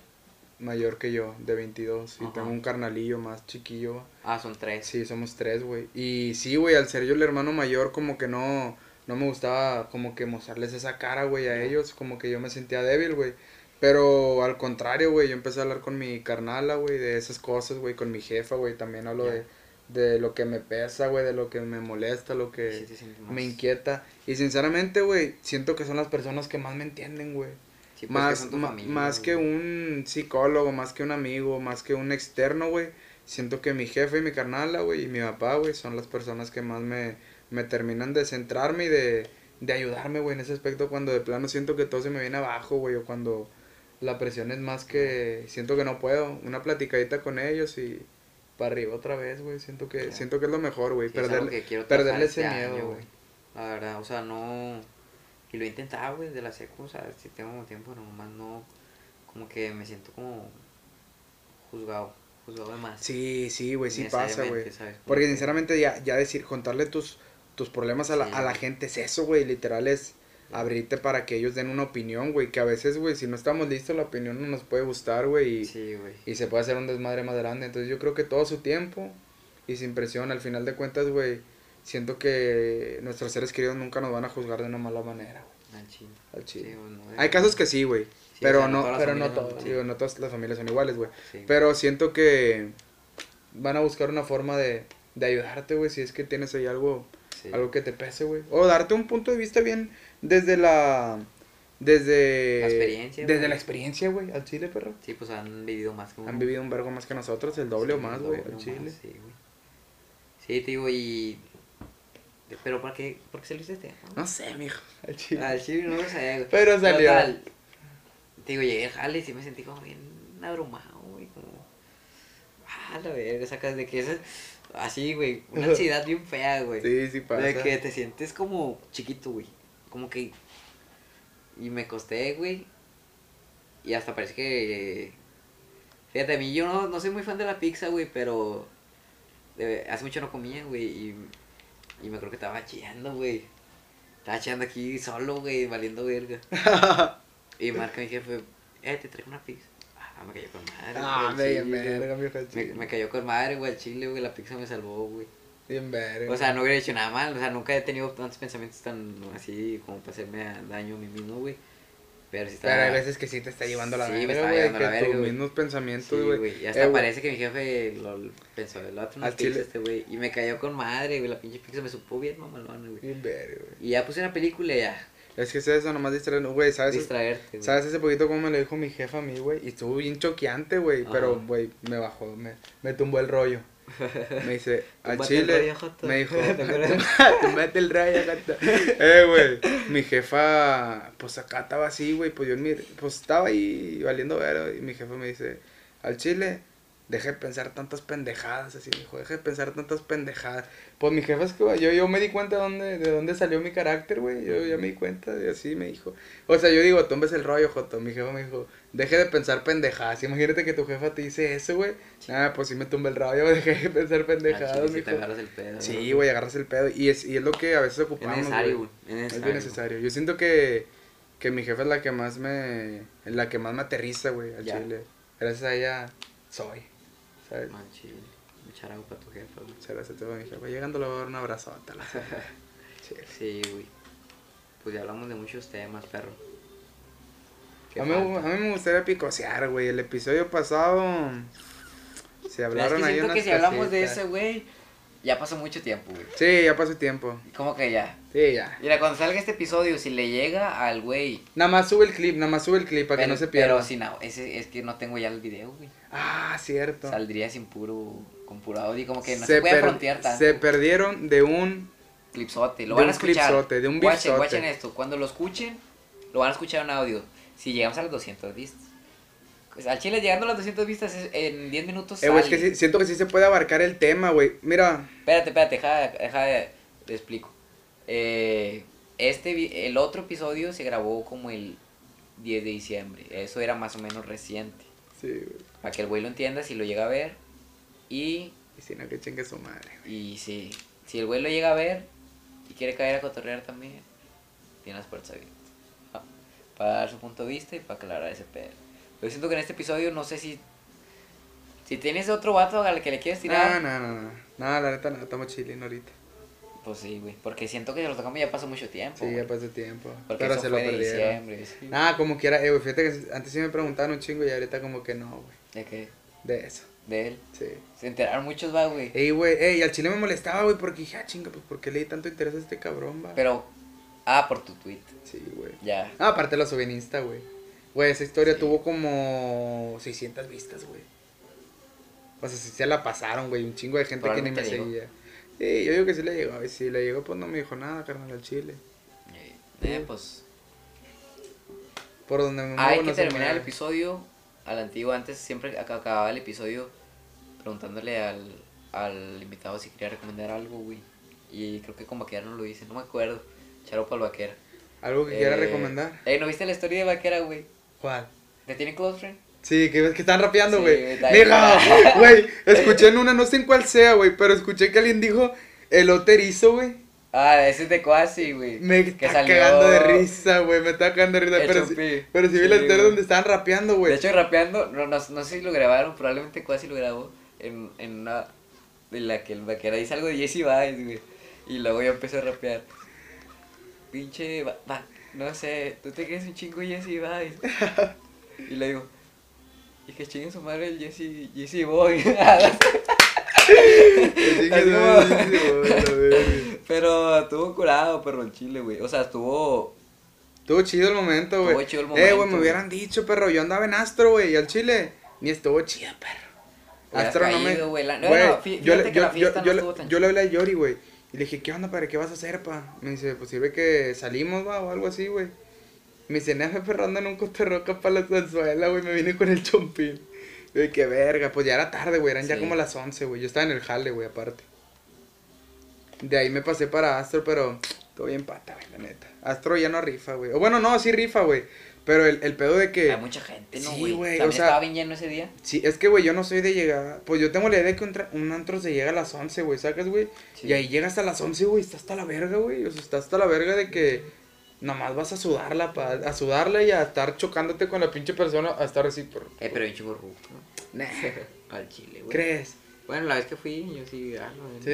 mayor que yo, de 22, y tengo un carnalillo más chiquillo, Ah, son tres. Sí, somos tres, güey. Y sí, güey, al ser yo el hermano mayor, como que no, no me gustaba como que mostrarles esa cara, güey, a ellos, como que yo me sentía débil, güey. Pero al contrario, güey, yo empecé a hablar con mi carnala, güey, de esas cosas, güey, con mi jefa, güey, también hablo de, de lo que me pesa, güey, de lo que me molesta, lo que Sí me inquieta. Y sinceramente, güey, siento que son las personas que más me entienden, güey. Sí, pues, que Más, son tu ma- familia, más güey. que un psicólogo, más que un amigo, más que un externo, güey. Siento que mi jefe y mi carnala, güey, y mi papá, güey, son las personas que más me, me terminan de centrarme y de, de ayudarme, güey, en ese aspecto cuando de plano siento que todo se me viene abajo, güey, o cuando la presión es más que siento que no puedo. Una platicadita con ellos y para arriba otra vez, güey. Siento que, siento que es lo mejor, güey. Sí, es perderle, quiero perderle ese este miedo, güey. La verdad, o sea, no... Y lo he intentado, güey, de la secu, o sea, si tengo tiempo, nomás no... Como que me siento como juzgado, juzgado de más. Sí, sí, güey, sí pasa, güey. Porque que- sinceramente ya, ya decir, contarle tus, tus problemas a la, Sí, a la gente es eso, güey. Literal es abrirte para que ellos den una opinión, güey. Que a veces, güey, si no estamos listos, la opinión no nos puede gustar, güey. Y, Sí, güey. y se puede hacer un desmadre más grande. Entonces yo creo que todo su tiempo y sin presión, al final de cuentas, güey, siento que nuestros seres queridos nunca nos van a juzgar de una mala manera, güey, Al chile. al chile. Sí, bueno, Hay eh, casos que sí, güey. sí, pero no, pero no todas, digo, no todas las familias son iguales, güey. Pero siento que van a buscar una forma de, de ayudarte, güey, si es que tienes ahí algo, algo que te pese, güey. O darte un punto de vista bien desde la... Desde... La experiencia, Desde la experiencia, güey, al chile, perro. Sí, pues han vivido más que. Han vivido un vergo más que nosotros, el doble o más, güey, al chile. más, Sí, güey. Sí, te digo, y... Pero ¿para qué? ¿Por qué saliste este? No sé, mijo, al chile. Al chile no lo sabía, güey. Pero salió. Total, Te digo, llegué al jale y sí me sentí como bien abrumado, güey, como... Ah, la verga, sacas de que es así, güey, una ansiedad bien fea, güey. Sí, sí pasa. De que te sientes como chiquito, güey. Como que... Y me costé, güey. Y hasta parece que... Fíjate, a mí yo no, no soy muy fan de la pizza, güey, pero de- hace mucho no comía, güey, y, y me creo que estaba chillando, güey. Estaba chillando aquí solo, güey, valiendo verga. y marca mi jefe, eh, te traigo una pizza. Ah, me cayó con madre. Ah, bien verga, mijo. Me, me cayó con madre, güey, al chile, güey, la pizza me salvó, güey. Bien verga. O sea, no hubiera hecho nada mal, o sea, nunca he tenido tantos pensamientos tan así como para hacerme daño a mí mismo, güey. Pero si Pero hay veces que sí te está llevando la Sí, me verga, está güey. llevando Que la verga, tus mismos Sí, pensamientos, güey. güey, y Eh, hasta güey, parece que mi jefe lo pensó, el otro chile. este güey, y me cayó con madre, güey, la pinche pizza me supo bien mamalona, güey. Y ya puse una película y ya, Es que es eso, nomás distraer, güey, ¿sabes? distraerte. ¿Sabes ese poquito cómo me lo dijo mi jefa a mí, güey? Y estuvo bien choqueante, güey. Pero, güey, me bajó, me, me tumbó el rollo. Me dice, al chile. Me dijo, tumbate el Joto. Eh, güey. Mi jefa, pues acá estaba así, güey. Pues yo en mi, pues estaba ahí valiendo ver. Y mi jefa me dice, al chile, deja de pensar tantas pendejadas. Así me dijo, deja de pensar tantas pendejadas. Pues mi jefa es que, yo, yo me di cuenta de dónde, de dónde salió mi carácter, güey. Yo ya me di cuenta y así me dijo. O sea, yo digo, tumbes el rollo, Joto. Mi jefa me dijo, deje de pensar pendejadas. Imagínate que tu jefa te dice eso, güey. Ah, pues sí me tumba el rollo, dejé de pensar Ah, pendejadas, mijo. te agarras el pedo. Sí, güey, agarras el pedo. Y es, y es lo que a veces Es ocupamos. necesario, güey. Es Es bien necesario. Yo siento que, que mi jefa es la que más me. La que más me aterriza, güey, al Ya. chile. Gracias a ella soy. ¿Sabes? Man, chile. Mucha agua para tu jefa, güey. Muchas gracias a mi jefa. Llegando le voy a dar un abrazota. La sí. Sí, güey. Pues ya hablamos de muchos temas, perro. ¿Qué A mí, a mí me gustaría picosear, güey. El episodio pasado. Se Pero es hablaron que ahí siento unas que si hablamos de cositas. ese, güey, ya pasó mucho tiempo, güey. Sí, ya pasó tiempo. Como que ya. Sí, ya. Mira, cuando salga este episodio, si le llega al güey. Nada más sube el clip, nada más sube el clip para que no se pierda. Pero si no, ese, es que no tengo ya el video, güey. Ah, cierto. Saldría sin puro, con puro audio, como que no se, se, puede frontear tanto. se perdieron de un Clipsote, lo de van a un escuchar. clipsote, de un Guachen, beatsote. guachen esto, cuando lo escuchen, lo van a escuchar en audio. Si llegamos a las 200 vistas. Pues al chile llegando a las 200 vistas en 10 minutos Eh, güey, es sale. que sí- siento que sí se puede abarcar el tema, güey. Mira, Espérate, espérate, deja, deja de, te explico. Eh, este, el otro episodio se grabó como el 10 de diciembre. Eso era más o menos reciente. sí, güey. Para que el güey lo entienda, si lo llega a ver. Y, Y si no, que chingue su madre, güey. y si, si el güey lo llega a ver y quiere caer a cotorrear también, tiene las puertas abiertas. Ah, Para dar su punto de vista y para aclarar ese pedo. Yo siento que en este episodio no sé si... Si tienes otro vato al que le quieres tirar... No, no, no, no. No, la neta no, estamos chilling ahorita. Pues sí, güey. Porque siento que lo tocamos ya pasó mucho tiempo. Sí, güey. ya pasó tiempo. Porque Pero eso se lo fue perdieron. sí. Nada, como quiera, eh, güey, fíjate que antes sí me preguntaban un chingo y ahorita como que no, güey. ¿De qué? De eso, De él. sí. Se enteraron muchos, va, güey. Ey, güey, ey, al chile me molestaba, güey, porque dije, ah, chinga, pues, ¿por qué le di tanto interés a este cabrón, va? Pero... Ah, por tu tweet. Sí, güey. Ya. Ah, aparte lo subí en Insta, güey. Güey, esa historia Sí. tuvo como 600 vistas, güey. O sea, sí se la pasaron, güey. Un chingo de gente que ni me seguía. Sí, yo digo que sí le llegó. Y si le llegó, pues no me dijo nada, carnal, al chile. Eh, eh, pues... Por donde me Hay muevo que no terminar el episodio al antiguo. Antes siempre ac- acababa el episodio preguntándole al, al invitado si quería recomendar algo, güey. Y creo que como vaquera no lo hice, no me acuerdo. Charopa al vaquera. ¿Algo que quiera Eh, recomendar? Eh, ¿no viste la historia de vaquera, güey? ¿Cuál? ¿Te tiene close friend? Sí, que, que están rapeando, Sí, güey. Mija, bien. güey, escuché en una, no sé en cuál sea, güey, pero escuché que alguien dijo elote erizo, güey. Ah, ese es de Quasi, güey. Me Que está salió cagando de risa, güey, me está cagando de risa. el Pero, sí, Chompi. pero sí vi Sí, la historia donde estaban rapeando, güey. De hecho, rapeando, no, no, no sé si lo grabaron, probablemente Quasi lo grabó en, en una de la que el vaquera dice algo de Jesse Vice, güey. Y luego yo empecé a rapear. Pinche, va, va, no sé, tú te crees un chingo Jesse Vice. y le digo, y que chingue su madre el Jesse, Jesse Boy. La. Pero estuvo curado, perro, el chile, güey. O sea, estuvo... Estuvo chido el momento, güey. Estuvo chido el Eh, güey, momento, me hubieran dicho, perro. Yo andaba en Astro, güey, y al Chile. Ni estuvo chido, perro. Astro no me. La- no, no, yo, que la yo, fiesta yo, no yo, estuvo tan yo le hablé a Yori, güey. Y le dije, ¿qué onda, padre? ¿Qué vas a hacer, pa? Me dice, pues sirve que salimos, va, o algo así, güey. Me dice, nada, perro, anda en un coterroca para la zanzuela, güey. Me vine con el chompín. Y yo, qué verga. Pues ya era tarde, güey. Eran ya como las 11, güey. Yo estaba en el jale, güey, aparte. De ahí me pasé para Astro, pero Todo bien pata, güey, la neta. Astro ya no rifa, güey. O bueno, no, sí rifa, güey. Pero el, el pedo de que. Hay mucha gente, ¿no, Sí, güey? o sea- estaba bien lleno ese día. Sí, es que, güey, yo no soy de llegar. Pues yo tengo la idea de que un, tra- un antro se llega a las 11, güey, ¿sacas, güey? Sí. Y ahí llega hasta las 11, güey, está hasta la verga, güey. O sea, está hasta la verga de que nomás vas a sudarla, pa, a sudarla y a estar chocándote con la pinche persona, a estar así por... Eh, pero chivo ruco, ¿no? Nah, Al chile, güey. ¿Crees? Bueno, la vez que fui, yo sí, ah, no, Sí.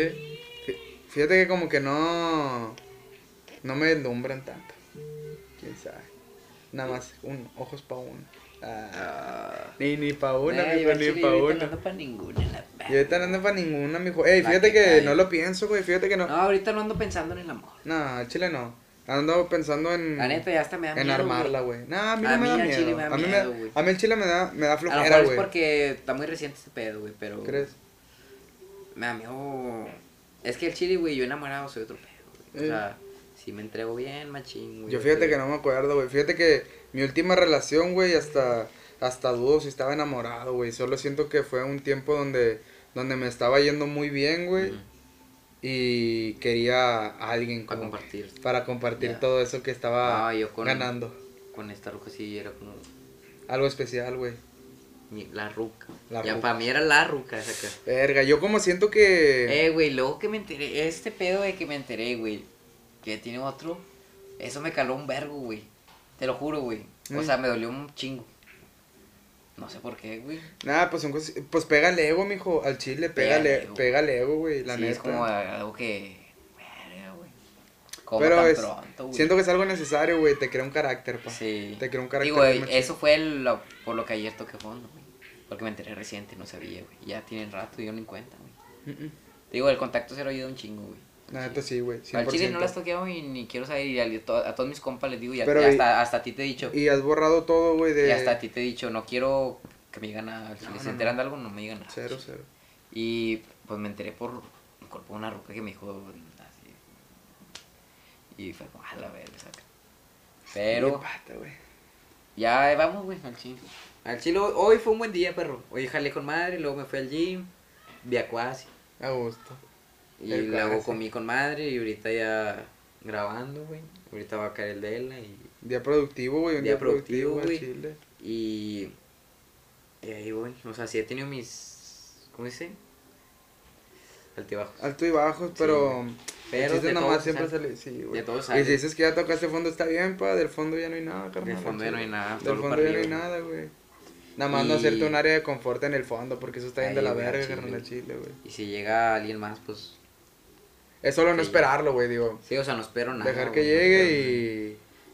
Fí- Fíjate que como que no... No me deslumbran tanto. ¿Quién sabe? Nada más, un, ojos pa' uno. Ah, ni, ni pa' una, Nah, yo mijo, ni pa' una. No pa' ninguna, la Y ahorita no ando pa' ninguna, mijo. Ey, fíjate que no lo pienso, güey. Fíjate que no. No, ahorita no ando pensando en el amor. No, chile no. Ando pensando en. La neta, ya hasta me da En miedo, armarla, güey. No, a mí A no me mí da miedo. chile me da a, mí miedo, me, güey. a mí el chile me da, me da A lo flojera, mejor es güey. porque está muy reciente este pedo, güey, pero... ¿Crees? Me da miedo... Es que el chile, güey, yo enamorado soy otro pedo, güey. O Eh. Me entrego bien, machín, güey. Yo fíjate que no me acuerdo, güey. Fíjate que mi última relación, güey, hasta, hasta dudo si estaba enamorado, güey. Solo siento que fue un tiempo donde, donde me estaba yendo muy bien, güey. Y quería a alguien Para compartir. para compartir todo eso que estaba Ah, yo con- ganando. Con esta ruca sí era como... Algo especial, güey. La ruca. La ya ruca. para mí era la ruca esa que... Verga, yo como siento que... Eh, güey, luego que me enteré, este pedo de que me enteré, güey, que tiene otro, eso me caló un vergo, güey. Te lo juro, güey. O Mm. sea, me dolió un chingo. No sé por qué, güey. Nada, pues son cosas... Pues pégale ego, mijo, al chile, pégale, Pégale ego. pégale ego, güey, la sí, neta. es como algo que... Güey. Como Pero tan es- pronto, güey. Siento que es algo necesario, güey, te crea un carácter, pa. Sí. Te crea un carácter Digo, bien eh, eso fue lo- por lo que ayer toqué fondo, güey. Porque me enteré reciente, no sabía, güey. Ya tienen rato y yo ni cuenta, güey. Mm, mm. Digo, el contacto se lo ayuda un chingo, güey. La neta sí, güey, Al chile no 100%. las toqueado y ni quiero saber. Y a, to- a todos mis compas les digo, y, a- Pero y y- hasta, hasta a ti te he dicho. Y has borrado todo, güey, de... Y hasta a ti te he dicho, no quiero que me digan nada. Si No, les no, enteran no. de algo, no me digan nada. Cero, cero. Y pues me enteré por el cuerpo de una ruca que me dijo así. Y fue como, a la verga, saca. Pero Bien pata, güey. ya vamos, güey, al chile. Al chile, hoy fue un buen día, perro. Hoy jalé con madre, luego me fui al gym, vi a Cuasi. A gusto. Y El luego Cuasi. comí con madre y ahorita ya grabando, güey. Ahorita va a caer el de él y Día productivo, güey, un día, Día productivo, güey, chile. Y, y ahí voy. O sea, sí he tenido mis. ¿Cómo dice? Altibajos. Alto y bajo, pero... Pero el chiste de nomás todo siempre sale. sale, sí, güey. De todo Y sale. si dices que ya tocaste fondo, está bien, pa, del fondo ya no hay nada, carnal. Del fondo ya no hay nada, Del fondo ya no hay nada, güey. Nada más no Y- hacerte un área de confort en el fondo, porque eso está bien de la verga, carnal, chile, güey. Y si llega alguien más, pues. Es solo no esperarlo, güey, digo. Sí, o sea, no espero nada. Dejar que no llegue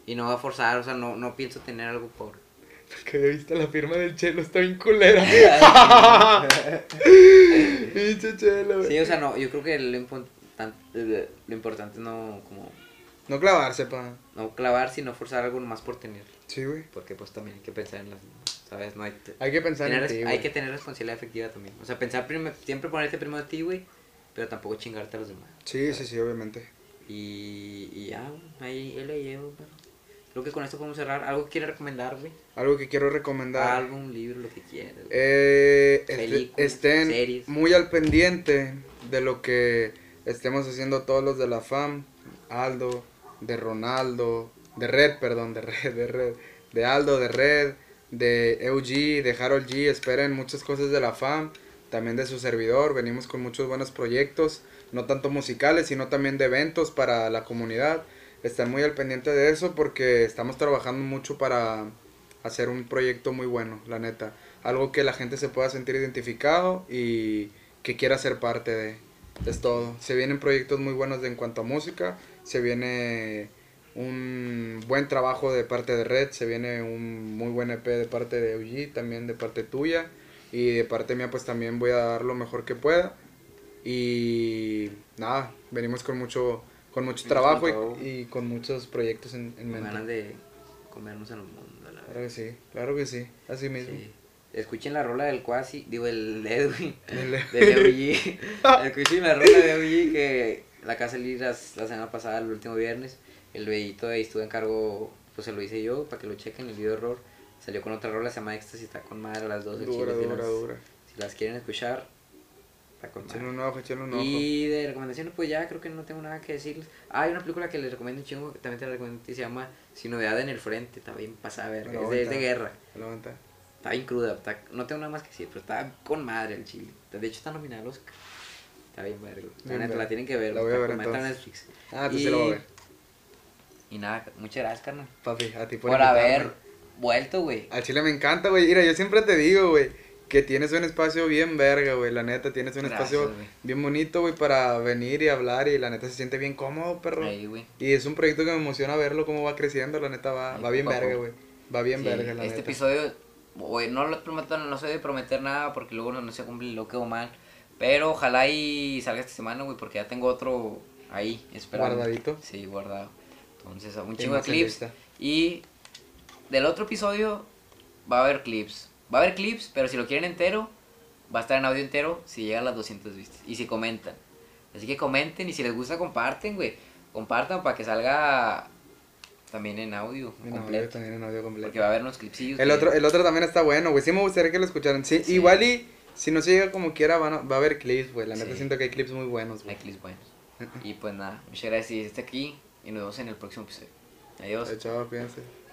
y... Y no va a forzar, o sea, no, no pienso tener algo por. Que había visto la firma del chelo, está bien culera. Pinche chelo, güey. Sí, o sea, no, yo creo que lo, importan- lo importante es no como No clavarse, pa. no clavar, sino forzar algo más por tener. Sí, güey. Porque pues también hay que pensar en las ¿sabes? No hay, Hay que pensar tener en ti, hay que tener responsabilidad efectiva también. O sea, pensar primero, siempre ponerte primero a ti, güey, pero tampoco chingarte a los demás. Sí, sí, sí, obviamente. Y, y ya, ahí, ahí le llevo, pero creo que con esto podemos cerrar. ¿Algo que quieres recomendar, güey? Algo que quiero recomendar. Álbum, libro, lo que quieras. Eh, este- Películas, estén series. muy al pendiente de lo que estemos haciendo todos los de la FAM, Aldo, de Ronaldo, de Red, perdón, de Red, de Red, de Aldo, de Red, de EUG, de Harold G, esperen muchas cosas de la FAM, también de su servidor, venimos con muchos buenos proyectos, no tanto musicales, sino también de eventos para la comunidad, están muy al pendiente de eso porque estamos trabajando mucho para hacer un proyecto muy bueno, la neta. Algo que la gente se pueda sentir identificado y que quiera ser parte de. Es todo. Se vienen proyectos muy buenos en cuanto a música. Se viene un buen trabajo de parte de Red. Se viene un muy buen EP de parte de UG, también de parte tuya. Y de parte mía, pues también voy a dar lo mejor que pueda. Y nada, venimos con mucho, con mucho trabajo y- y, con muchos proyectos en, en mente. ganas de comernos el mundo, la. Claro que sí, claro que sí, así mismo. Sí. Escuchen la rola del Quasi, digo el Edwin, El- del EOG. Escuchen la rola de EOG que la casa salir la, la semana pasada, el último viernes. El bellito ahí estuvo en cargo, pues se lo hice yo para que lo chequen. El video error salió con otra rola, se llama Éxtasis, está con madre a las dos. el Dura, chile, si dura, las- dura. Si las quieren escuchar, está con madre. un ojo, un ojo. Y de recomendaciones, pues ya creo que no tengo nada que decirles. Ah, hay una película que les recomiendo un chingo, que también te la recomiendo, se llama Sin novedad en el frente, está bien pasada, lo es voy de, es guerra. Está bien cruda, está- no tengo nada más que decir, pero está con madre el chile. De hecho está nominada al Oscar. Está bien verga. La neta, la tienen que ver. La voy a ver en entonces. Netflix. Ah, tú y, sí lo vas a ver. Y nada, muchas gracias, carnal. Papi, a ti por, Por, haber vuelto, güey. Al chile me encanta, güey. Mira, yo siempre te digo, güey, que tienes un espacio bien verga, güey. La neta, tienes un Gracias, espacio güey. bien bonito, güey, para venir y hablar. Y la neta se siente bien cómodo, perro. Ahí, güey. Y es un proyecto que me emociona verlo, cómo va creciendo. La neta, va, Ahí, va bien verga, güey. Va bien Sí, verga, la este neta. episodio, güey, no lo prometo, no soy de prometer nada porque luego no, no se cumple lo que o mal. Pero ojalá y salga esta semana, güey, porque ya tengo otro ahí esperando. Guardadito. Sí, guardado. Entonces, un chingo de clips. lista. Y del otro episodio va a haber clips. Va a haber clips, pero si lo quieren entero, va a estar en audio entero si llega a las 200 vistas. Y si comentan. Así que comenten y si les gusta, comparten, güey. Compartan para que salga también en audio En audio, completo. también en audio completo. Porque va a haber unos clipsillos. El otro, el otro también está bueno, güey. Sí me gustaría que lo escucharan. Sí, Sí. igual y si no se llega como quiera, van a- va a haber clips, güey. La neta Sí. siento que hay clips muy buenos, güey. Hay clips buenos. Y pues nada, muchas gracias y este aquí y nos vemos en el próximo episodio. Adiós. Chao, cuídense.